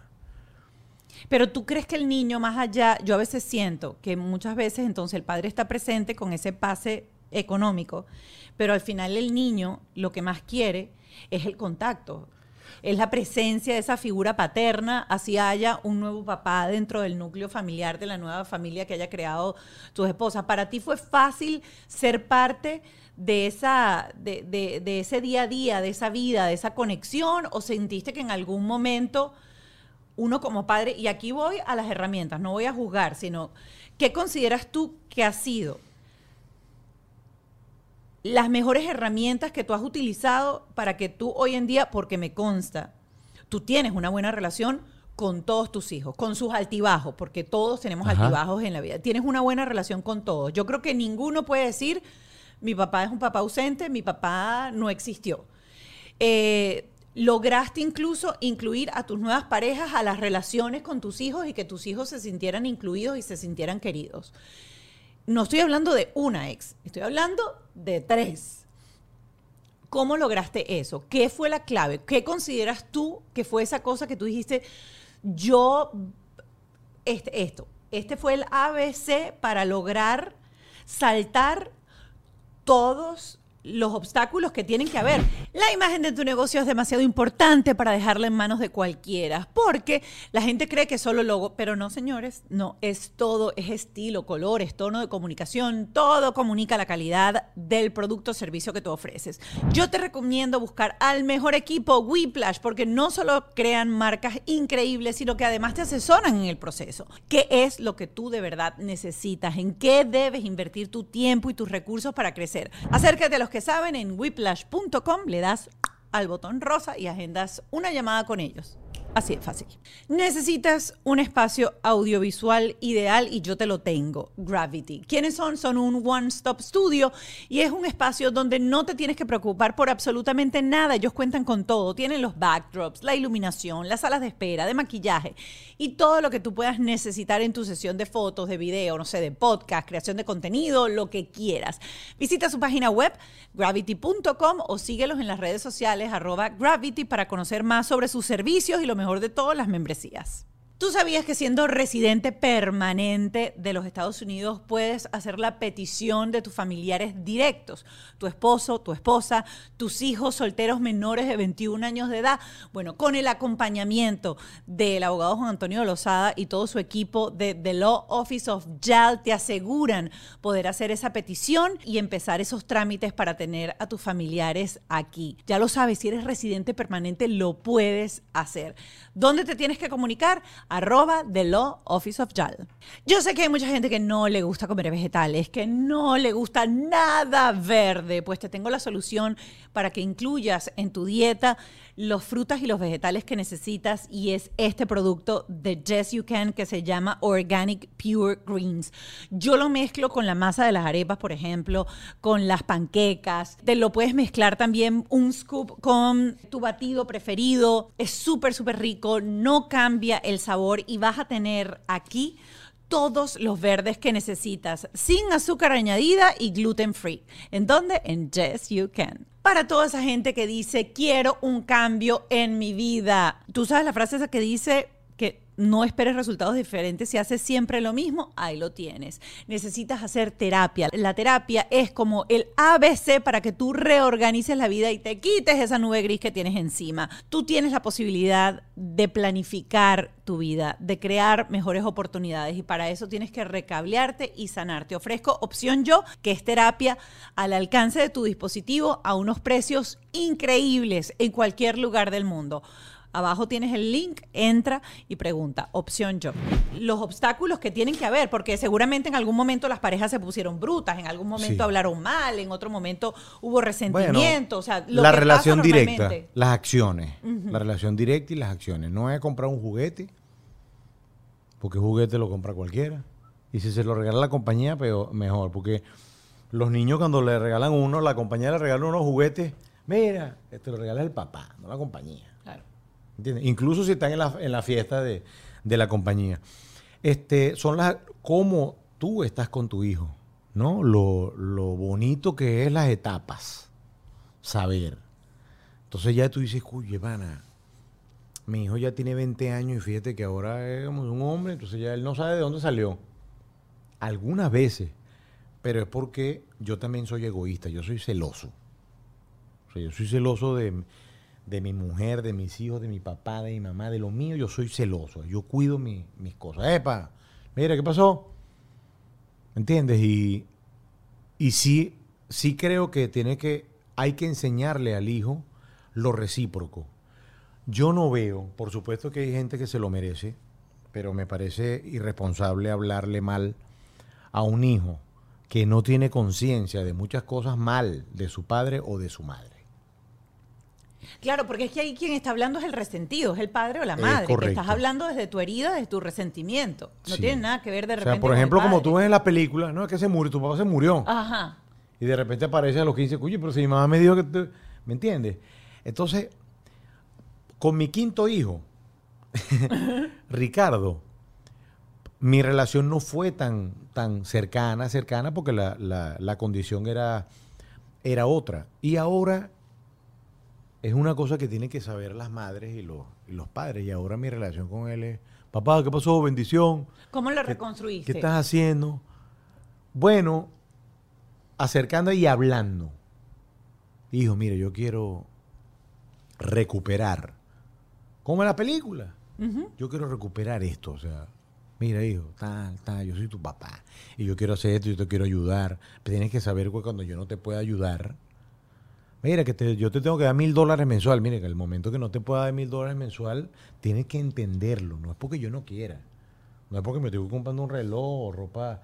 Pero tú crees que el niño más allá, yo a veces siento que muchas veces entonces el padre está presente con ese pase económico, pero al final el niño lo que más quiere es el contacto, es la presencia de esa figura paterna, así haya un nuevo papá dentro del núcleo familiar de la nueva familia que haya creado tus esposas. Para ti fue fácil ser parte de esa de, de- de ese día a día, de esa vida, de esa conexión, o sentiste que en algún momento uno como padre, y aquí voy a las herramientas, no voy a juzgar, sino ¿qué consideras tú que ha sido las mejores herramientas que tú has utilizado para que tú hoy en día, porque me consta, tú tienes una buena relación con todos tus hijos, con sus altibajos, porque todos tenemos Ajá. altibajos en la vida. Tienes una buena relación con todos. Yo creo que ninguno puede decir, mi papá es un papá ausente, mi papá no existió. Eh, lograste incluso incluir a tus nuevas parejas a las relaciones con tus hijos y que tus hijos se sintieran incluidos y se sintieran queridos. No estoy hablando de una ex, estoy hablando de tres. ¿Cómo lograste eso? ¿Qué fue la clave? ¿Qué consideras tú que fue esa cosa que tú dijiste, yo, este, esto, este fue el ABC para lograr saltar todos los obstáculos que tienen que haber. La imagen de tu negocio es demasiado importante para dejarla en manos de cualquiera, porque la gente cree que solo logo, pero no, señores, no, es todo, es estilo, colores, tono de comunicación, todo comunica la calidad del producto o servicio que tú ofreces. Yo te recomiendo buscar al mejor equipo Whiplash, porque no solo crean marcas increíbles, sino que además te asesoran en el proceso. ¿Qué es lo que tú de verdad necesitas? ¿En qué debes invertir tu tiempo y tus recursos para crecer? Acércate los que saben, en whiplash.com le das al botón rosa y agendas una llamada con ellos. Así de fácil. Necesitas un espacio audiovisual ideal y yo te lo tengo, Gravity. ¿Quiénes son? Son un one-stop studio y es un espacio donde no te tienes que preocupar por absolutamente nada. Ellos cuentan con todo. Tienen los backdrops, la iluminación, las salas de espera, de maquillaje y todo lo que tú puedas necesitar en tu sesión de fotos, de video, no sé, de podcast, creación de contenido, lo que quieras. Visita su página web, gravity.com o síguelos en las redes sociales, arroba gravity, para conocer más sobre sus servicios y lo mejor de todo, las membresías. ¿Tú sabías que siendo residente permanente de los Estados Unidos puedes hacer la petición de tus familiares directos? Tu esposo, tu esposa, tus hijos solteros menores de 21 años de edad. Bueno, con el acompañamiento del abogado Juan Antonio Lozada y todo su equipo de The Law Office of JAL te aseguran poder hacer esa petición y empezar esos trámites para tener a tus familiares aquí. Ya lo sabes, si eres residente permanente lo puedes hacer. ¿Dónde te tienes que comunicar? Arroba The Law Office of JAL. Yo sé que hay mucha gente que no le gusta comer vegetales, que no le gusta nada verde, pues te tengo la solución para que incluyas en tu dieta los frutas y los vegetales que necesitas y es este producto de Yes You Can que se llama Organic Pure Greens. Yo lo mezclo con la masa de las arepas, por ejemplo, con las panquecas. Te lo puedes mezclar también un scoop con tu batido preferido. Es súper, súper rico, no cambia el sabor y vas a tener aquí todos los verdes que necesitas, sin azúcar añadida y gluten free. ¿En dónde? En Yes You Can. Para toda esa gente que dice, quiero un cambio en mi vida. Tú sabes la frase esa que dice no esperes resultados diferentes. Si haces siempre lo mismo, ahí lo tienes. Necesitas hacer terapia. La terapia es como el ABC para que tú reorganices la vida y te quites esa nube gris que tienes encima. Tú tienes la posibilidad de planificar tu vida, de crear mejores oportunidades y para eso tienes que recablearte y sanar. Te ofrezco opción yo, que es terapia al alcance de tu dispositivo a unos precios increíbles en cualquier lugar del mundo. Abajo tienes el link, entra y pregunta, opción yo. Los obstáculos que tienen que haber, porque seguramente en algún momento las parejas se pusieron brutas, en algún momento Sí. hablaron mal, en otro momento hubo resentimiento, o sea, lo la que pasa relación directa, las acciones. La relación directa y las acciones. No es comprar un juguete, porque juguete lo compra cualquiera. Y si se lo regala la compañía, peor, mejor. Porque los niños cuando le regalan uno, la compañía le regala unos juguetes. Mira, te lo regala el papá, no la compañía. Incluso si están en la, en la fiesta de, de la compañía. Este, son las cómo tú estás con tu hijo, ¿no? Lo, lo bonito que es las etapas. Saber. Entonces ya tú dices, oye, pana, mi hijo ya tiene 20 años y fíjate que ahora es un hombre, entonces ya él no sabe de dónde salió. Algunas veces, pero es porque yo también soy egoísta, yo soy celoso. O sea, yo soy celoso de, de mi mujer, de mis hijos, de mi papá, de mi mamá, de lo mío, yo soy celoso. Yo cuido mi- mis cosas. ¡Epa! Mira, ¿qué pasó? ¿Entiendes? Y, y sí, sí creo que tiene que, hay que enseñarle al hijo lo recíproco. Yo no veo, por supuesto que hay gente que se lo merece, pero me parece irresponsable hablarle mal a un hijo que no tiene conciencia de muchas cosas mal de su padre o de su madre. Claro, porque es que ahí quien está hablando es el resentido, es el padre o la madre. que estás hablando desde tu herida, desde tu resentimiento. No Sí. tiene nada que ver de O repente. sea, por con el ejemplo, como tú ves en la película, no, es que se murió, tu papá se murió. Ajá. Y de repente aparece a los 15, oye, pero si mi mamá me dijo que... te-". ¿Me entiendes? Entonces, con mi quinto hijo, Ricardo, mi relación no fue tan, tan cercana, cercana, porque la, la- la condición era, era otra. Y ahora es una cosa que tienen que saber las madres y los, y los padres. Y ahora mi relación con él es, papá, ¿qué pasó? Bendición. ¿Cómo lo ¿Qué- reconstruiste? ¿Qué estás haciendo? Bueno, acercando y hablando. Hijo, mire, yo quiero recuperar. Como en la película. Yo quiero recuperar esto. O sea, mira, hijo, tal, tal, yo soy tu papá. Y yo quiero hacer esto, yo te quiero ayudar. Pero tienes que saber que cuando yo no te pueda ayudar. Mira, que te- yo te tengo que dar mil dólares mensual. Mire, que el momento que no te pueda dar mil dólares mensual, tienes que entenderlo. No es porque yo no quiera. No es porque me estoy comprando un reloj o ropa.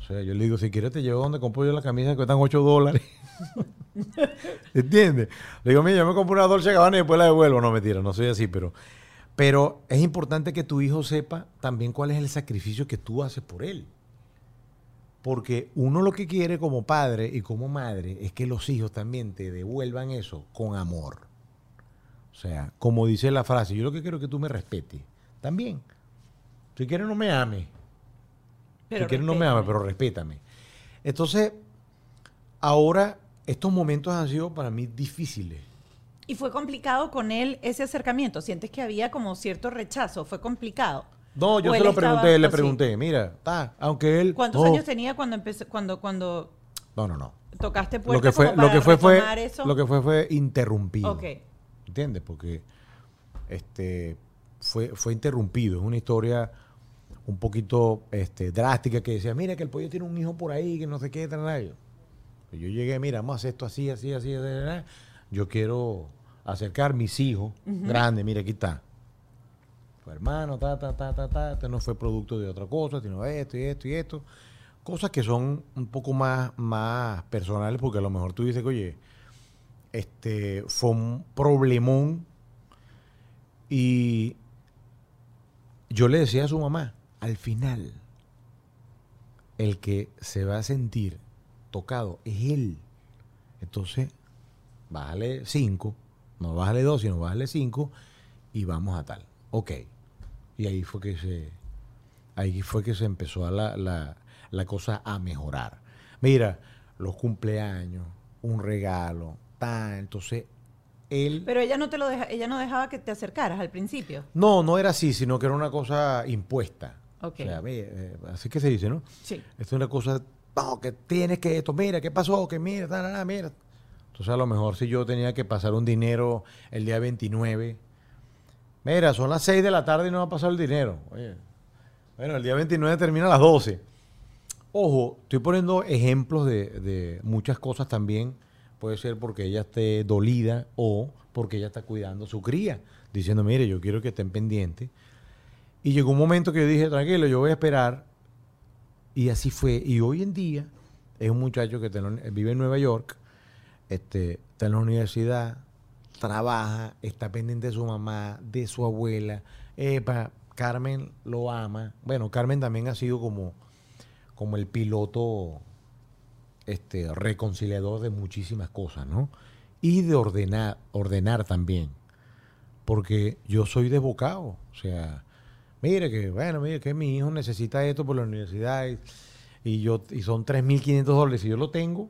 O sea, yo le digo, si quieres te llevo donde compro yo la camisa que cuestan 8 dólares. ¿Entiendes? Le digo, mira, yo me compro una Dolce Gabbana y después la devuelvo. No, mentira, no soy así, pero... Pero es importante que tu hijo sepa también cuál es el sacrificio que tú haces por él. Porque uno lo que quiere como padre y como madre es que los hijos también te devuelvan eso con amor. O sea, como dice la frase, yo lo que quiero es que tú me respetes. También. Si quieres no me ames. Pero si quieres no me ames, pero respétame. Entonces, ahora estos momentos han sido para mí difíciles. Y fue complicado con él ese acercamiento. ¿Sientes que había como cierto rechazo? ¿Fue complicado? No, yo ¿O se lo pregunté, le así? pregunté, mira, está, aunque él... ¿Cuántos no, años tenía cuando empezó, cuando, cuando No, no, no. tocaste Lo puerta que fue, como lo que fue, fue, eso? lo que fue fue interrumpido. Ok. ¿Entiendes? Porque este fue, fue interrumpido. Es una historia un poquito este, drástica que decía, mira que el pollo tiene un hijo por ahí, que no sé qué, tal, tal". Yo llegué, mira, vamos a hacer esto así, así, así, así, así. Yo quiero acercar mis hijos grandes, mira, aquí está. Tu hermano, ta, ta, ta, ta, ta, este no fue producto de otra cosa, sino esto y esto y esto. Cosas que son un poco más, más personales, porque a lo mejor tú dices oye, este fue un problemón y yo le decía a su mamá, al final, el que se va a sentir tocado es él. Entonces, bájale cinco, no bájale dos, sino bájale cinco y vamos a tal. Ok. Y ahí fue que se, ahí fue que se empezó a la, la, la cosa a mejorar. Mira, los cumpleaños, un regalo, tal. Entonces, él... Pero ella no te lo deja, ella no dejaba que te acercaras al principio. No, no era así, sino que era una cosa impuesta. O sea, ve, eh, así que se dice, ¿no? Sí. Esto es una cosa, no, que tienes que esto, mira, ¿qué pasó? Que mira, mira. Entonces a lo mejor si yo tenía que pasar un dinero el día 29, mira, son las 6 de la tarde y no va a pasar el dinero. Oye, bueno, el día 29 termina a las 12. Ojo, estoy poniendo ejemplos de, muchas cosas también. Puede ser porque ella esté dolida o porque ella está cuidando a su cría, diciendo, mire, yo quiero que estén pendientes. Y llegó un momento que yo dije, tranquilo, yo voy a esperar. Y así fue. Y hoy en día es un muchacho que vive en Nueva York, este, está en la universidad, trabaja, está pendiente de su mamá, de su abuela. Epa, Carmen lo ama. Bueno, Carmen también ha sido como, como el piloto este, reconciliador de muchísimas cosas, ¿no? Y de ordenar, ordenar también. Porque yo soy desbocado. O sea, mire que, bueno, mire que mi hijo necesita esto por la universidad y, y yo, y son 3.500 dólares. Si yo lo tengo,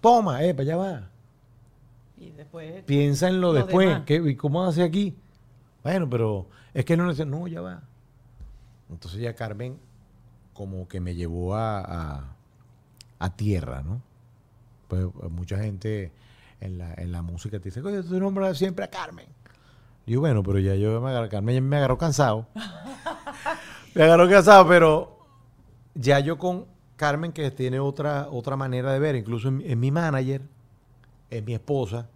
toma, epa, ya va. Y después Piensa en lo, Lo después. ¿qué, ¿Y cómo hace aquí? Bueno, pero es que no necesita. No, ya va. Entonces ya Carmen como que me llevó a, a, a tierra, ¿no? Pues eh, mucha gente en la, en la música te dice, oye, tú nombras siempre a Carmen. Y yo, bueno, pero ya yo me agarré, Carmen ya me agarró cansado. me agarró cansado, pero ya yo con Carmen, que tiene otra, otra manera de ver, incluso en mi manager, es mi esposa,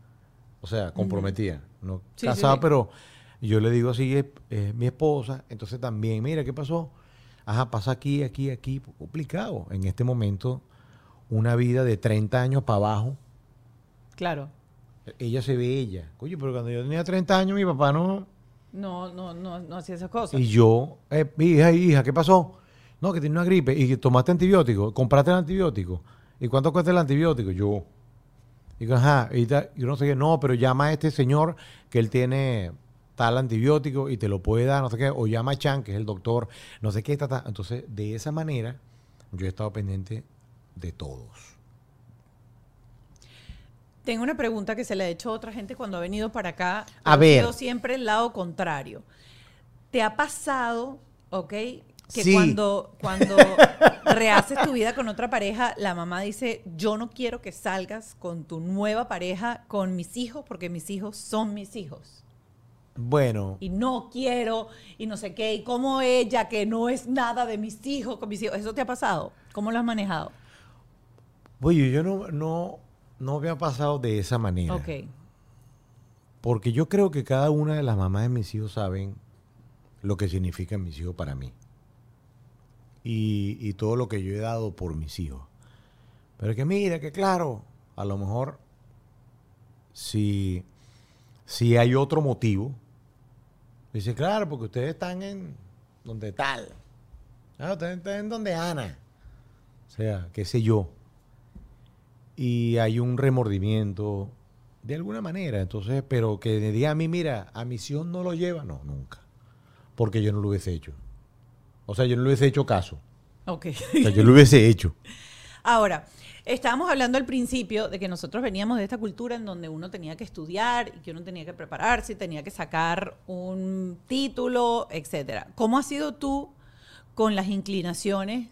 o sea, comprometida, no Sí, sí, casada, sí. pero yo le digo así, es, es mi esposa, entonces también, mira, ¿qué pasó? Ajá, pasa aquí, aquí, aquí, complicado. En este momento, una vida de 30 años para abajo, Claro. ella se ve ella. Oye, pero cuando yo tenía 30 años, mi papá no... No, no, no, no hacía esas cosas. Y yo, eh, hija, hija, ¿qué pasó? No, que tiene una gripe. ¿Y tomaste antibiótico? ¿Compraste el antibiótico? ¿Y cuánto cuesta el antibiótico? Yo. Digo, ajá. Y ta- yo no sé qué. No, pero llama a este señor que él tiene tal antibiótico y te lo puede dar, no sé qué. O llama a Chan, que es el doctor, no sé qué. ta, ta. Entonces, de esa manera, yo he estado pendiente de todos. Tengo una pregunta que se le ha hecho a otra gente cuando ha venido para acá. A ver. sido siempre el lado contrario. ¿Te ha pasado, ok, que Sí. cuando, cuando rehaces tu vida con otra pareja, la mamá dice, yo no quiero que salgas con tu nueva pareja, con mis hijos, porque mis hijos son mis hijos. Bueno, Y no quiero, y no sé qué, y como ella, que no es nada de mis hijos, con mis hijos. ¿Eso te ha pasado? ¿Cómo lo has manejado? oye, yo no, no, no me ha pasado de esa manera. Ok. Porque yo creo que cada una de las mamás de mis hijos saben lo que significan mis hijos para mí. Y, y todo lo que yo he dado por mis hijos. Pero que mira, que claro, a lo mejor si, si hay otro motivo, dice, claro, porque ustedes están en donde tal. Ah, ustedes están en donde Ana. O sea, qué sé yo. Y hay un remordimiento de alguna manera. Entonces, pero que diga a mí, mira, a misión no lo lleva, no, nunca. Porque yo no lo hubiese hecho. O sea, yo no le hubiese hecho caso. Ok. O sea, yo lo hubiese hecho. Ahora, estábamos hablando al principio de que nosotros veníamos de esta cultura en donde uno tenía que estudiar y que uno tenía que prepararse, y tenía que sacar un título, etcétera. ¿Cómo has sido tú con las inclinaciones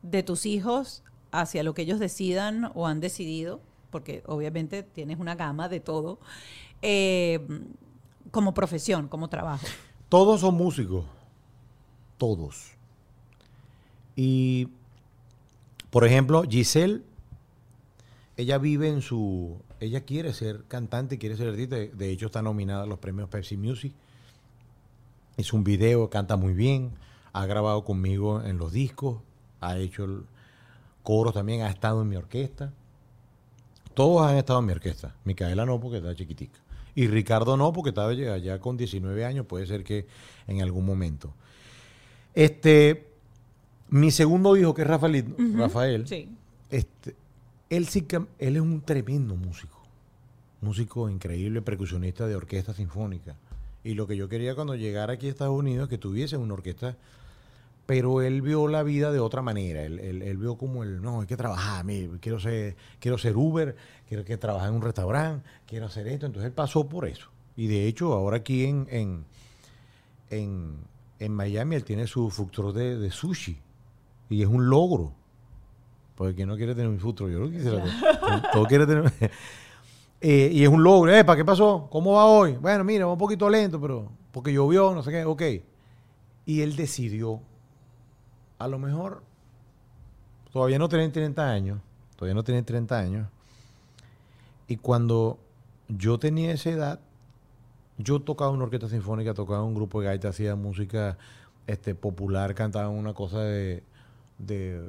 de tus hijos hacia lo que ellos decidan o han decidido? Porque obviamente tienes una gama de todo. eh, como profesión, como trabajo. Todos son músicos. Todos. Y, por ejemplo, Giselle, ella vive en su... Ella quiere ser cantante, quiere ser artista. De- hecho, está nominada a los premios Pepsi Music. Hizo un video, canta muy bien. Ha grabado conmigo en los discos. Ha hecho el coros también. Ha estado en mi orquesta. Todos han estado en mi orquesta. Micaela no, porque está chiquitica. Y Ricardo no, porque estaba ya con 19 años. Puede ser que en algún momento. Este, mi segundo hijo, que es Rafael, Rafael Sí. este, él sí él es un tremendo músico. Músico increíble, percusionista de orquesta sinfónica. Y lo que yo quería cuando llegara aquí a Estados Unidos es que tuviese una orquesta, pero él vio la vida de otra manera. Él, él- él vio como el, no, hay que trabajar, mire, quiero ser, quiero ser Uber, quiero que trabajar en un restaurante, quiero hacer esto. Entonces él pasó por eso. Y de hecho, ahora aquí en, en, en, en Miami, él tiene su truck de, de sushi. Y es un logro. Porque ¿quién no quiere tener un truck? Yo lo quisiera. tener. Todo quiere tener. Eh, y es un logro. ¿para qué pasó? ¿Cómo va hoy? Bueno, mira, va un poquito lento, pero porque llovió, no sé qué. Ok. Y él decidió, a lo mejor, todavía no tienen 30 años, todavía no tienen 30 años. Y cuando yo tenía esa edad, yo tocaba una orquesta sinfónica, tocaba un grupo de gaita, hacía música este, popular, cantaba una cosa de, de,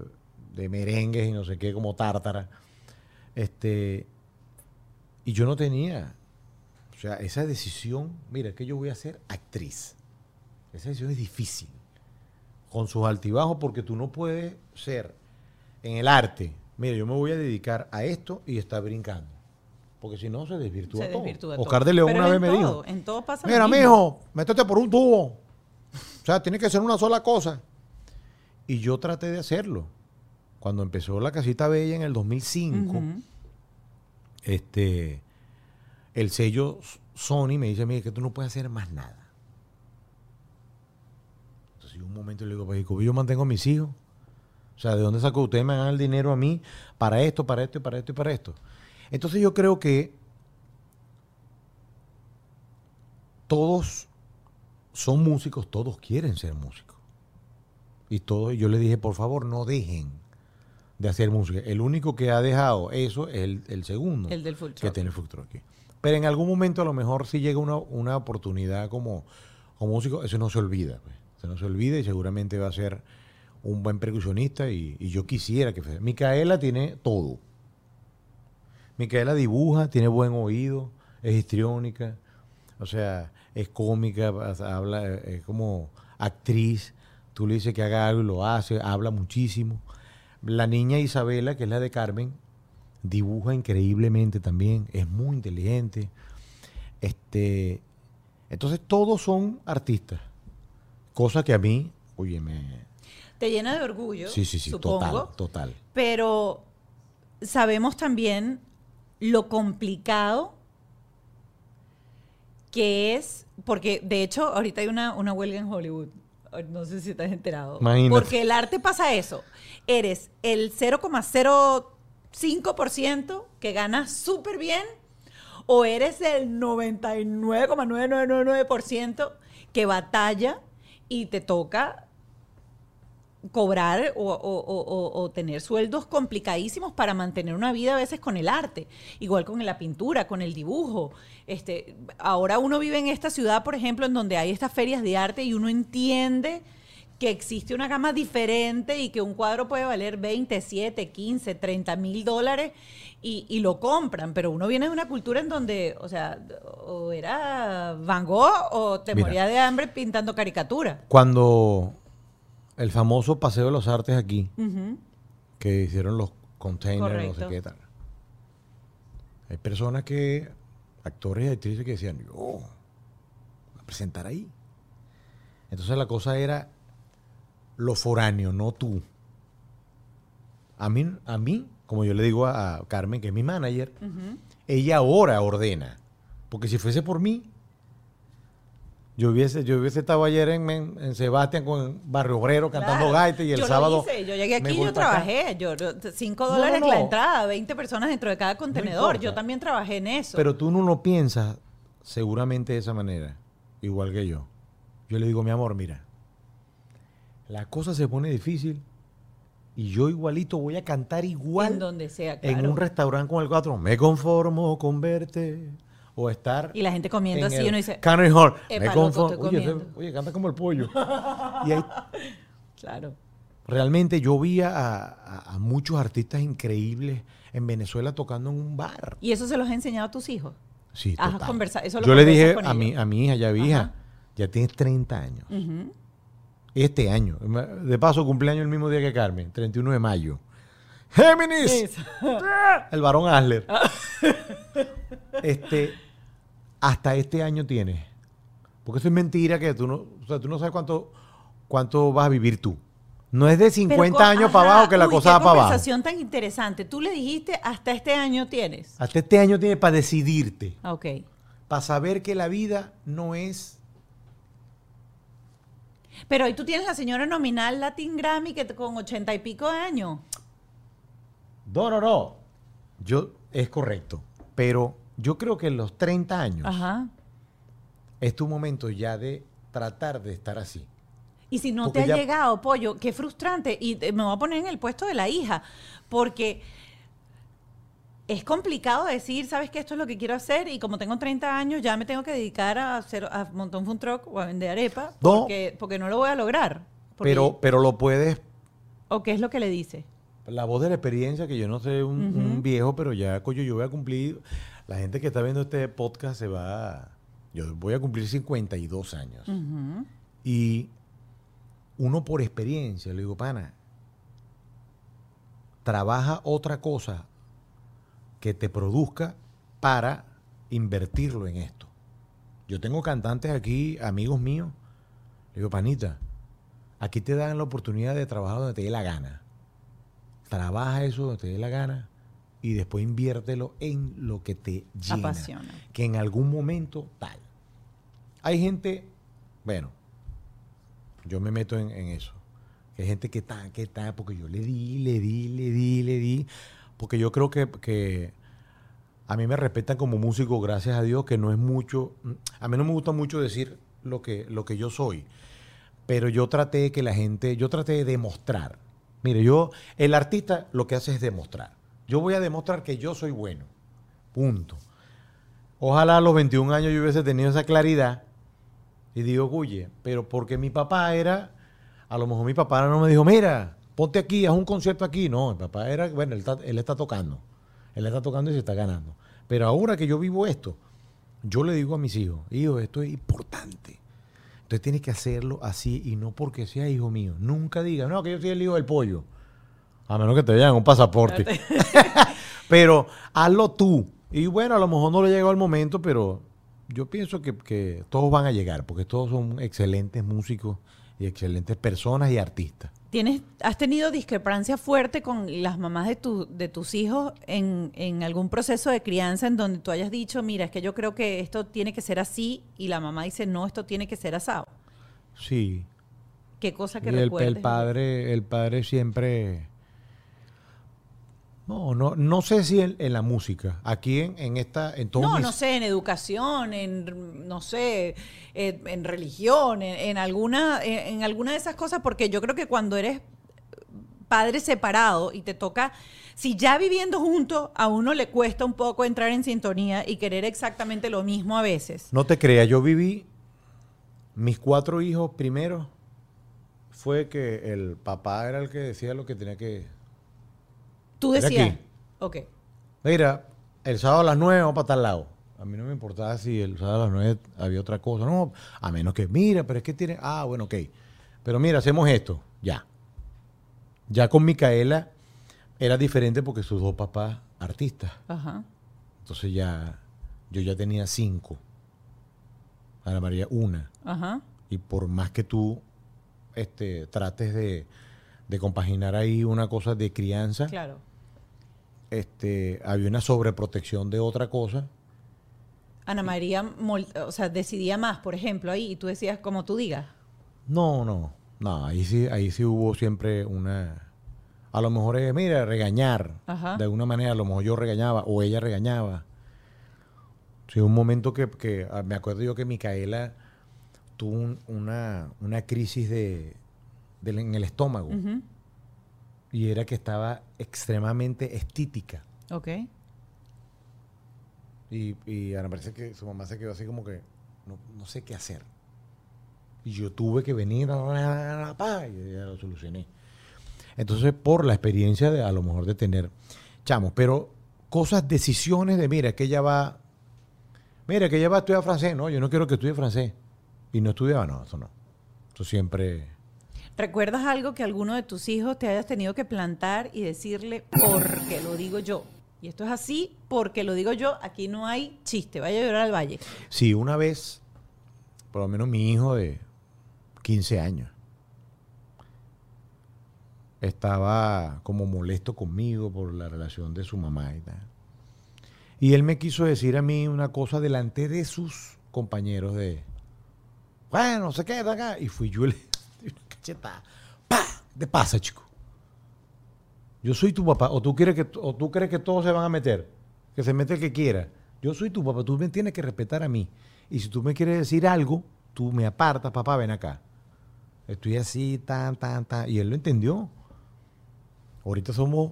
de merengues y no sé qué, como tártara. Este, y yo no tenía, o sea, esa decisión, mira, que yo voy a ser actriz. Esa decisión es difícil, con sus altibajos, porque tú no puedes ser en el arte, mira, yo me voy a dedicar a esto y estar brincando. Porque si no, se desvirtúa Se todo. Oscar de León Pero una vez me dijo, En todo pasa lo Mira, mijo, métete por un tubo. O sea, tiene que ser una sola cosa. Y yo traté de hacerlo. Cuando empezó la casita bella en el 2005, Ujú. este, el sello Sony me dice, mira, que tú no puedes hacer más nada. Entonces, yo un momento le digo, pues, ¿y cómo yo mantengo a mis hijos? O sea, ¿de dónde sacó ustedes me dan el dinero a mí para esto, para esto y para esto y para esto? Entonces yo creo que todos son músicos, todos quieren ser músicos. Y todos, yo le dije, por favor, no dejen de hacer música. El único que ha dejado eso es el, el segundo. El del food Que tiene el food truck aquí. Pero en algún momento a lo mejor si llega una, una oportunidad como, como músico, eso no se olvida. pues. Eso no se olvida y seguramente va a ser un buen percusionista y, y yo quisiera que. Micaela tiene todo. Micaela dibuja, tiene buen oído, es histriónica, o sea, es cómica, habla, es como actriz. Tú le dices que haga algo y lo hace, habla muchísimo. La niña Isabela, que es la de Carmen, dibuja increíblemente también, es muy inteligente. Este, entonces todos son artistas. Cosa que a mí, oye, me... Te llena de orgullo, Sí, sí, sí, supongo. total, total. Pero sabemos también lo complicado que es, porque de hecho ahorita hay una, una huelga en Hollywood. no sé si estás enterado. Imagínate. Porque el arte pasa eso. Eres el 0,05% que gana súper bien o eres el 99,9999% que batalla y te toca cobrar o, o- o- o- o tener sueldos complicadísimos para mantener una vida a veces con el arte, igual con la pintura, con el dibujo. Este, ahora uno vive en esta ciudad, por ejemplo, en donde hay estas ferias de arte y uno entiende que existe una gama diferente y que un cuadro puede valer 20, 7, 15, 30 mil dólares y, y lo compran, pero uno viene de una cultura en donde, o sea, o era Van Gogh o te Mira. morías de hambre pintando caricaturas. Cuando el famoso Paseo de los Artes aquí, que hicieron los containers, no sé qué tal. Hay personas que, actores y actrices que decían, yo, voy a presentar ahí. Entonces la cosa era lo foráneo, no tú. A mí, a mí, como yo le digo a, a Carmen, que es mi manager, ella ahora ordena. Porque si fuese por mí, yo hubiese, yo hubiese estado ayer en, Sebastián con Barrio Obrero cantando Claro. gaita y el yo lo sábado. hice, Yo llegué aquí, yo trabajé. Yo, yo- cinco No, dólares no, la entrada, 20 personas dentro de cada contenedor. yo también trabajé en eso. Pero tú no lo piensas seguramente de esa manera, igual que yo. Yo le digo, mi amor, mira, la cosa se pone difícil y yo igualito voy a cantar igual en donde sea, en un restaurante con el 4. Me conformo con verte o estar Y la gente comiendo en así, uno dice, Canary Hall. "Epa, Me estoy Oye, ese- comiendo". oye, canta como el pollo. y ahí claro. Realmente yo vi a, a- a muchos artistas increíbles en Venezuela tocando en un bar. ¿Y eso se los has enseñado a tus hijos? Sí, total. conversa- eso lo Yo le dije a mi, a mi hija, ya vi, hija, Ajá. ya tienes 30 años. Este año. De paso, cumpleaños el mismo día que Carmen, 31 de mayo. ¡Géminis! El varón Asler. este, hasta este año tienes. Porque eso es mentira que tú no, o sea, tú no sabes cuánto, cuánto vas a vivir tú. No es de 50 Pero co- años para abajo que la uy, cosa va para abajo. conversación tan interesante. Tú le dijiste, hasta este año tienes. Hasta este año tienes para decidirte. Ok. Para saber que la vida no es. Pero hoy tú tienes la señora nominal Latin Grammy que con ochenta y pico de años. No, no, no. Yo, es correcto. Pero yo creo que en los 30 años Ajá. es tu momento ya de tratar de estar así. Y si no Porque te ha ya- llegado, pollo, qué frustrante. Y te- me voy a poner en el puesto de la hija, porque es complicado decir, sabes que esto es lo que quiero hacer y como tengo 30 años ya me tengo que dedicar a hacer a montar un truck o a vender arepa No. porque, porque no lo voy a lograr. Porque- Pero, pero lo puedes ¿O qué es lo que le dice? La voz de la experiencia, que yo no soy un, un viejo, pero ya, coño, yo voy a cumplir. La gente que está viendo este podcast se va. Yo voy a cumplir 52 años. Ujú. Y uno por experiencia, le digo, pana, trabaja otra cosa que te produzca para invertirlo en esto. Yo tengo cantantes aquí, amigos míos. Le digo, panita, aquí te dan la oportunidad de trabajar donde te dé la gana. Trabaja eso donde te dé la gana y después inviértelo en lo que te llena. Apasiona. Que en algún momento tal. Hay gente, bueno, yo me meto en, en eso. Hay gente que está, que está, porque yo le di, le di, le di, le di. Porque yo creo que, que a mí me respetan como músico, gracias a Dios, que no es mucho. A mí no me gusta mucho decir lo que, lo que yo soy. Pero yo traté de que la gente, yo traté de demostrar. Mire, yo, el artista lo que hace es demostrar. Yo voy a demostrar que yo soy bueno. Punto. Ojalá a los 21 años yo hubiese tenido esa claridad. Y digo, oye, pero porque mi papá era, a lo mejor mi papá no me dijo, mira, ponte aquí, haz un concierto aquí. No, mi papá era, bueno, él está, él está tocando. Él está tocando y se está ganando. Pero ahora que yo vivo esto, yo le digo a mis hijos, hijos, esto es importante. Entonces tienes que hacerlo así y no porque sea hijo mío. Nunca digas, no, que yo soy el hijo del pollo. A menos que te vean un pasaporte. pero hazlo tú. Y bueno, a lo mejor no le llegó el momento, pero yo pienso que, que todos van a llegar, porque todos son excelentes músicos y excelentes personas y artistas. ¿Tienes, ¿Has tenido discrepancia fuerte con las mamás de, tu, de tus hijos en, en algún proceso de crianza en donde tú hayas dicho, mira, es que yo creo que esto tiene que ser así y la mamá dice, no, esto tiene que ser asado? Sí, ¿Qué cosa que Y el, recuerdes? el padre, el padre siempre. No, no, no sé si en, en la música. Aquí en, en esta, en No, mis- no sé, en educación, en, no sé, en, en religión, en, alguna, en, en alguna de esas cosas, porque yo creo que cuando eres padre separado y te toca, si ya viviendo juntos, a uno le cuesta un poco entrar en sintonía y querer exactamente lo mismo a veces. No te creas, yo viví mis cuatro hijos primero. Fue que el papá era el que decía lo que tenía que. Tú decías, aquí. ok, Mira, el sábado a las nueve vamos para tal lado. A mí no me importaba si el sábado a las nueve había otra cosa. No, a menos que, mira, pero es que tiene. Ah, bueno, ok. Pero mira, hacemos esto. Ya. Ya con Micaela era diferente porque sus dos papás artistas. ajá, Entonces ya. Yo ya tenía cinco. Ana María, una. ajá, Y por más que tú este, trates de, de compaginar ahí una cosa de crianza, claro. Este, había una sobreprotección de otra cosa. Ana María, o sea, decidía más, por ejemplo, ahí, y tú decías como tú digas. No, no, no, ahí sí, ahí sí hubo siempre una, a lo mejor es, mira, regañar, Ajá. de alguna manera, a lo mejor yo regañaba o ella regañaba. Sí, un momento que, que, ah, me acuerdo yo que Micaela tuvo un- una, una crisis de, en el estómago Ujú, y era que estaba extremadamente estítica. Ok. Y, y Ana parece que su mamá se quedó así como que no, no sé qué hacer. Y yo tuve que venir a pa, y ya lo solucioné. Entonces, por la experiencia de a lo mejor de tener chamos, pero cosas, decisiones de mira, que ella va, mira, que ella va a estudiar francés, no, yo no quiero que estudie francés. Y no estudiaba, no, eso no. Eso siempre. ¿Recuerdas algo que alguno de tus hijos te hayas tenido que plantar y decirle porque lo digo yo? Y esto es así porque lo digo yo, aquí no hay chiste, vaya a llorar al valle. Sí, una vez, por lo menos mi hijo de 15 años, estaba como molesto conmigo por la relación de su mamá y tal. Y él me quiso decir a mí una cosa delante de sus compañeros de, bueno, no sé qué, acá. Y fui yo y ¿Qué te pasa, chico? Yo soy tu papá. O tú, quieres que, o tú crees que todos se van a meter. Que se mete el que quiera. Yo soy tu papá. Tú me tienes que respetar a mí. Y si tú me quieres decir algo, tú me apartas, papá, ven acá. Estoy así, tan, tan, tan. Y él lo entendió. Ahorita somos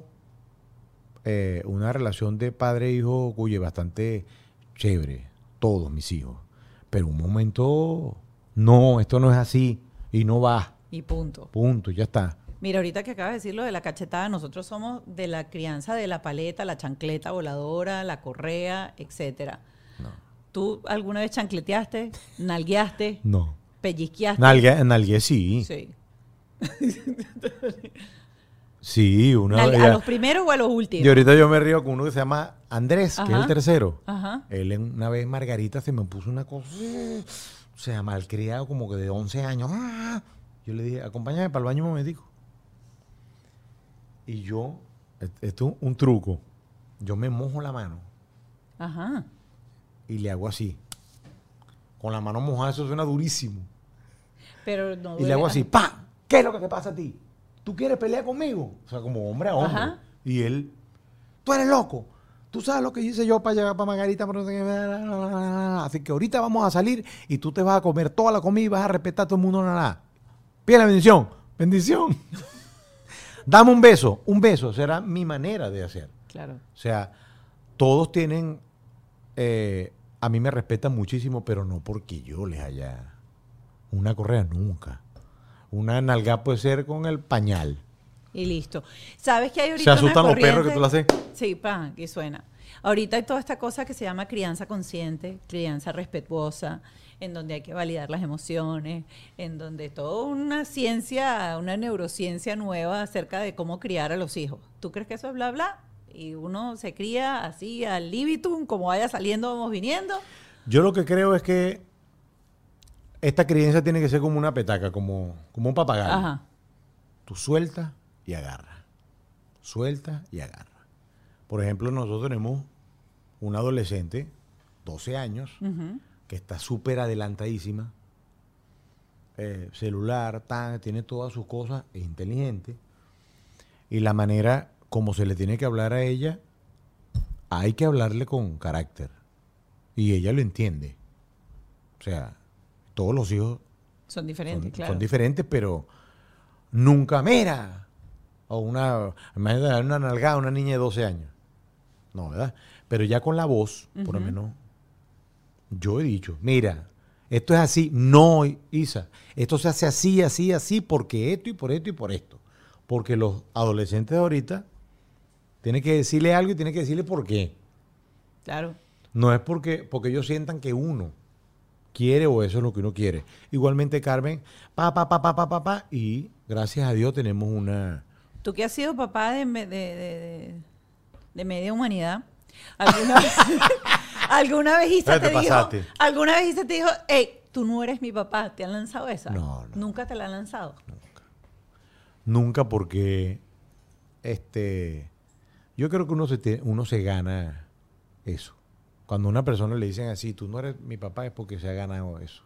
eh, una relación de padre e hijo, cuye, bastante chévere. Todos mis hijos. Pero un momento, no, esto no es así. Y no va. Y punto. Punto, ya está. Mira, ahorita que acabas de decir lo de la cachetada, nosotros somos de la crianza de la paleta, la chancleta voladora, la correa, etcétera. No. ¿Tú alguna vez chancleteaste, nalgueaste, No. pellizqueaste? Nalgue, nalgue sí. Sí. Sí, una Nalgue-. ¿A los primeros o a los últimos? Y ahorita yo me río con uno que se llama Andrés, que es el tercero. Ajá. Él en- una vez Margarita se me puso una cosa, o sea, malcriado como que de 11 años. ¡Ah! Yo le dije, acompáñame para el baño un momentico. Y yo, est- esto es un truco, yo me mojo la mano Ajá. y le hago así. Con la mano mojada eso suena durísimo. Pero no Y le hago así, ¡pa! ¿Qué es lo que te pasa a ti? ¿Tú quieres pelear conmigo? O sea, como hombre a hombre. Ajá. Y él, tú eres loco. Tú sabes lo que hice yo para llegar para Margarita. Así que ahorita vamos a salir y tú te vas a comer toda la comida y vas a respetar a todo el mundo. Nada. Pide la bendición. Bendición. Dame un beso. Un beso será mi manera de hacer. Claro. O sea, todos tienen, eh, a mí me respetan muchísimo, pero no porque yo les haya una correa nunca. Una nalga puede ser con el pañal. Y listo. ¿Sabes que hay ahorita Se asustan los perros que tú lo haces. Sí, pan, que suena. Ahorita hay toda esta cosa que se llama crianza consciente, crianza respetuosa, en donde hay que validar las emociones, en donde toda una ciencia, una neurociencia nueva acerca de cómo criar a los hijos. ¿Tú crees que eso es bla bla? Y uno se cría así al libitum, como vaya saliendo, vamos viniendo. Yo lo que creo es que esta crianza tiene que ser como una petaca, como, como un papagayo. Ajá. Tú sueltas y agarras. Sueltas y agarras. Por ejemplo, nosotros tenemos una adolescente, 12 años. Que está súper adelantadísima. eh, celular, tan, tiene todas sus cosas, es inteligente. Y la manera como se le tiene que hablar a ella, hay que hablarle con carácter. Y ella lo entiende. O sea, todos los hijos Son diferentes, son, claro. son diferentes, pero nunca, mira. O una, imagínate darle una nalgada a una niña de 12 años. No, ¿verdad? Pero ya con la voz, por lo menos, yo he dicho, mira, esto es así, no, Isa, esto se hace así, así, así, porque esto y por esto y por esto. Porque los adolescentes de ahorita tienen que decirle algo y tienen que decirle por qué. Claro. No es porque, porque ellos sientan que uno quiere o eso es lo que uno quiere. Igualmente, Carmen, pa, pa, pa, pa, pa, pa, pa, y gracias a Dios tenemos una... Tú que has sido papá de, de- de- de media humanidad, ¿alguna vez, ¿alguna vez Isa te te, dijo, alguna vez Isa te dijo, hey, tú no eres mi papá, ¿te han lanzado esa? No, no. Nunca te la han lanzado. Nunca porque, este, yo creo que uno se, uno se gana eso. Cuando a una persona le dicen así, tú no eres mi papá, es porque se ha ganado eso.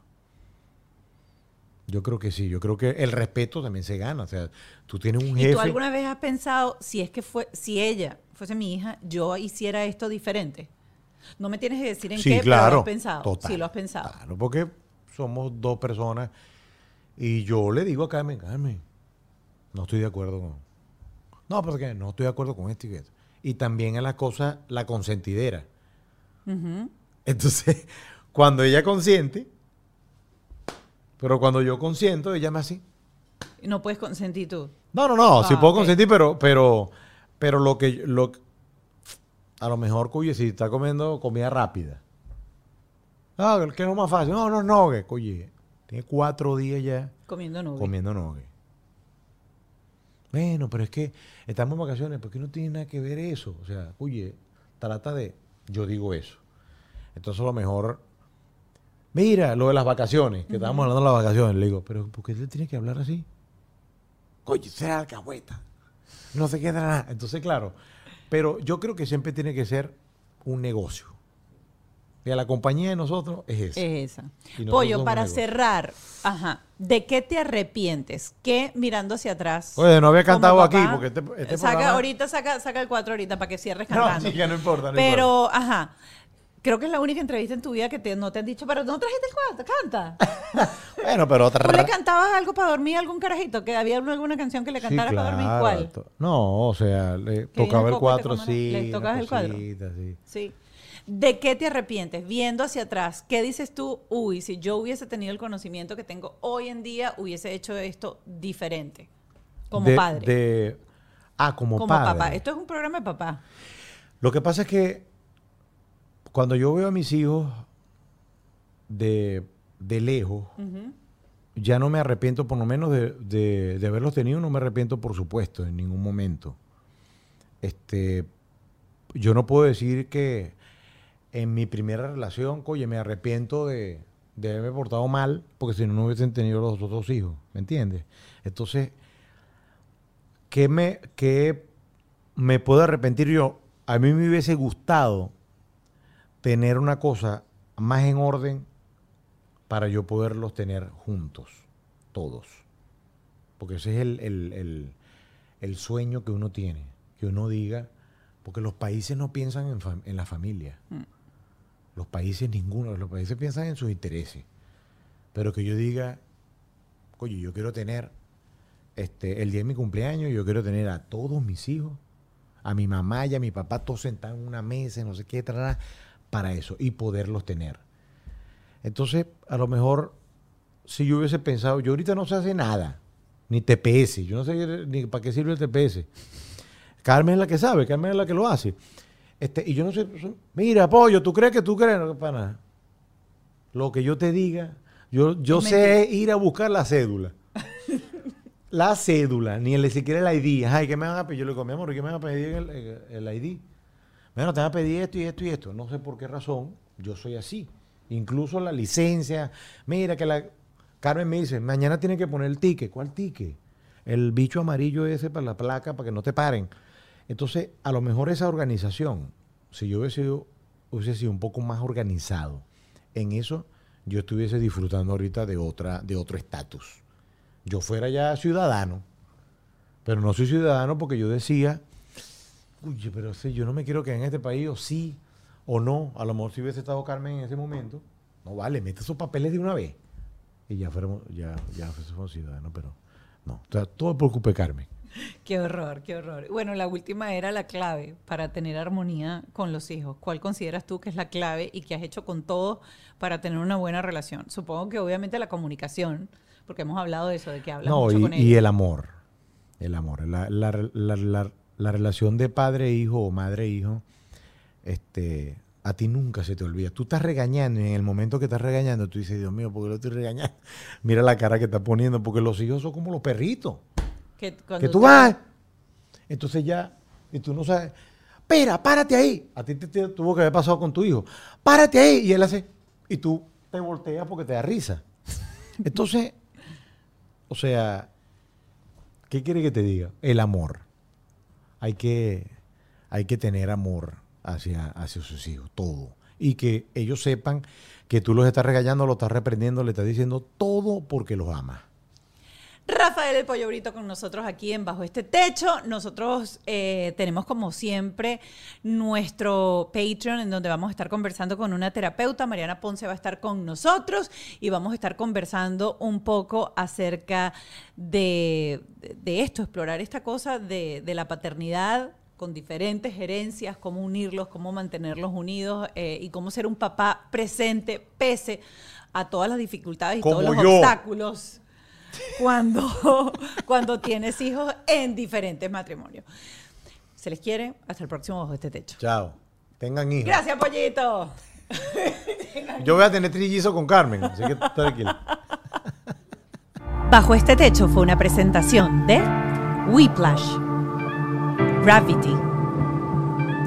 Yo creo que sí, yo creo que el respeto también se gana. O sea, tú tienes un ¿Y jefe... tú alguna vez has pensado, si es que fue, si ella fuese mi hija, yo hiciera esto diferente? No me tienes que decir en sí, qué, claro. pero lo has pensado. total, sí, lo has pensado. Claro, porque somos dos personas y yo le digo a Carmen, Carmen, no estoy de acuerdo con... No, porque no estoy de acuerdo con esto y esto. Y también a la cosa, la consentidera. Entonces, cuando ella consiente, pero cuando yo consiento, ella me así. Y no puedes consentir tú. No, no, no, sí Ah, puedo ok. consentir, pero, pero, pero lo que, lo, a lo mejor, cuye, si está comiendo comida rápida. Ah, el que es lo más fácil. No, no, no, que, oye, tiene cuatro días ya Comiendo nube. comiendo nogue. Bueno, pero es que estamos en vacaciones, porque no tiene nada que ver eso. O sea, oye, trata de. Yo digo eso. Entonces, a lo mejor. Mira, lo de las vacaciones, que estábamos hablando de las vacaciones. Le digo, pero ¿por qué le tiene que hablar así? Oye, será alcahueta. No se queda nada. Entonces, claro. Pero yo creo que siempre tiene que ser un negocio. Y a la compañía de nosotros es esa. Es esa. Pollo, para cerrar, ajá, ¿de qué te arrepientes? ¿Qué mirando hacia atrás? Oye, no había cantado aquí, porque este- este saca programa- ahorita, saca, saca el 4 ahorita para que cierres No, cantando. chica, no importa, no Pero, ajá, creo que es la única entrevista en tu vida que te- no te han dicho, pero no trajiste el 4, canta. Bueno, pero otra. ¿Tú le cantabas algo para dormir a algún carajito? ¿Que había alguna canción que le cantaras para dormir? ¿Cuál? No, o sea, le tocaba el cuatro, sí. le tocabas el cuadro. sí. Sí. ¿De qué te arrepientes? Viendo hacia atrás, ¿qué dices tú? Uy, si yo hubiese tenido el conocimiento que tengo hoy en día, hubiese hecho esto diferente. Como De- padre. de- ah, como, como padre. papá. Esto es un programa de papá. Lo que pasa es que cuando yo veo a mis hijos de, de lejos, ya no me arrepiento, por lo menos de, de- de haberlos tenido, no me arrepiento, por supuesto, en ningún momento. Este, yo no puedo decir que en mi primera relación, oye, me arrepiento de, de haberme portado mal, porque si no, no hubiesen tenido los otros hijos, ¿me entiendes? Entonces, ¿qué me, qué me puedo arrepentir yo? A mí me hubiese gustado tener una cosa más en orden para yo poderlos tener juntos, todos. Porque ese es el, el- el- el sueño que uno tiene, que uno diga, porque los países no piensan en, fam- en la familia. Mm. Los países ninguno, los países piensan en sus intereses. Pero que yo diga, oye, yo quiero tener, este, el día de mi cumpleaños, yo quiero tener a todos mis hijos, a mi mamá y a mi papá, todos sentados en una mesa, no sé qué, tarara, para eso, y poderlos tener. Entonces, a lo mejor, si yo hubiese pensado, yo ahorita no sé hacer nada, ni TPS, yo no sé ni para qué sirve el TPS. Carmen es la que sabe, Carmen es la que lo hace. Este, y yo no sé, mira, pollo, ¿tú crees que tú crees? No, para nada. Lo que yo te diga, yo, yo sé ir a buscar la cédula. la cédula, ni el, siquiera el ID. Ay, ¿qué me van a pedir? Yo le digo, mi amor, ¿qué me van a pedir el- el ID? Bueno, te van a pedir esto y esto y esto. No sé por qué razón, yo soy así. Incluso la licencia. Mira que la... Carmen me dice, mañana tiene que poner el ticket. ¿Cuál ticket? El bicho amarillo ese para la placa, para que no te paren. Entonces, a lo mejor esa organización, si yo hubiese sido, hubiese sido un poco más organizado en eso, yo estuviese disfrutando ahorita de otra, de otro estatus. Yo fuera ya ciudadano, pero no soy ciudadano porque yo decía, uy, pero si yo no me quiero quedar en este país, o sí, o no. A lo mejor si hubiese estado Carmen en ese momento, no vale, mete esos papeles de una vez. Y ya fuéramos, ya, ya fuéramos ciudadanos, pero no. O sea, todo por culpa de Carmen. Qué horror, qué horror. Bueno, la última era la clave para tener armonía con los hijos. ¿Cuál consideras tú que es la clave y que has hecho con todos para tener una buena relación? Supongo que obviamente la comunicación, porque hemos hablado de eso, de que hablas No, mucho y, con y ellos. el amor. El amor. La, la- la- la- la relación de padre-hijo o madre-hijo, este, a ti nunca se te olvida. Tú estás regañando y en el momento que estás regañando, tú dices, Dios mío, ¿por qué lo estoy regañando? Mira la cara que está poniendo, porque los hijos son como los perritos. que, Que tú te- vas. Entonces ya, y tú no sabes, espera, párate ahí. A ti te, te tuvo que haber pasado con tu hijo. Párate ahí. Y él hace, y tú te volteas porque te da risa. Entonces, o sea, ¿qué quiere que te diga? El amor. Hay que, hay que tener amor hacia, hacia sus hijos, todo. Y que ellos sepan que tú los estás regañando, los estás reprendiendo, le estás diciendo todo porque los amas. Rafael el Pollo Brito con nosotros aquí en Bajo este Techo. Nosotros eh, tenemos como siempre nuestro Patreon en donde vamos a estar conversando con una terapeuta. Mariana Ponce va a estar con nosotros y vamos a estar conversando un poco acerca de, de esto, explorar esta cosa de, de la paternidad con diferentes herencias, cómo unirlos, cómo mantenerlos unidos eh, y cómo ser un papá presente pese a todas las dificultades y Como todos los yo. obstáculos cuando, cuando tienes hijos en diferentes matrimonios. Se les quiere. Hasta el próximo Bajo este Techo. Chao. Tengan hijos. Gracias, pollito. Yo voy a tener trillizo con Carmen, así que tranquilo. Bajo este Techo fue una presentación de Whiplash, Gravity,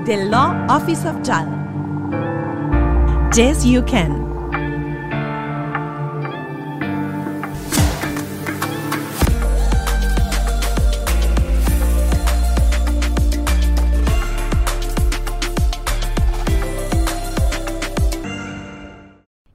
The Law Office of JAL, Yes You Can.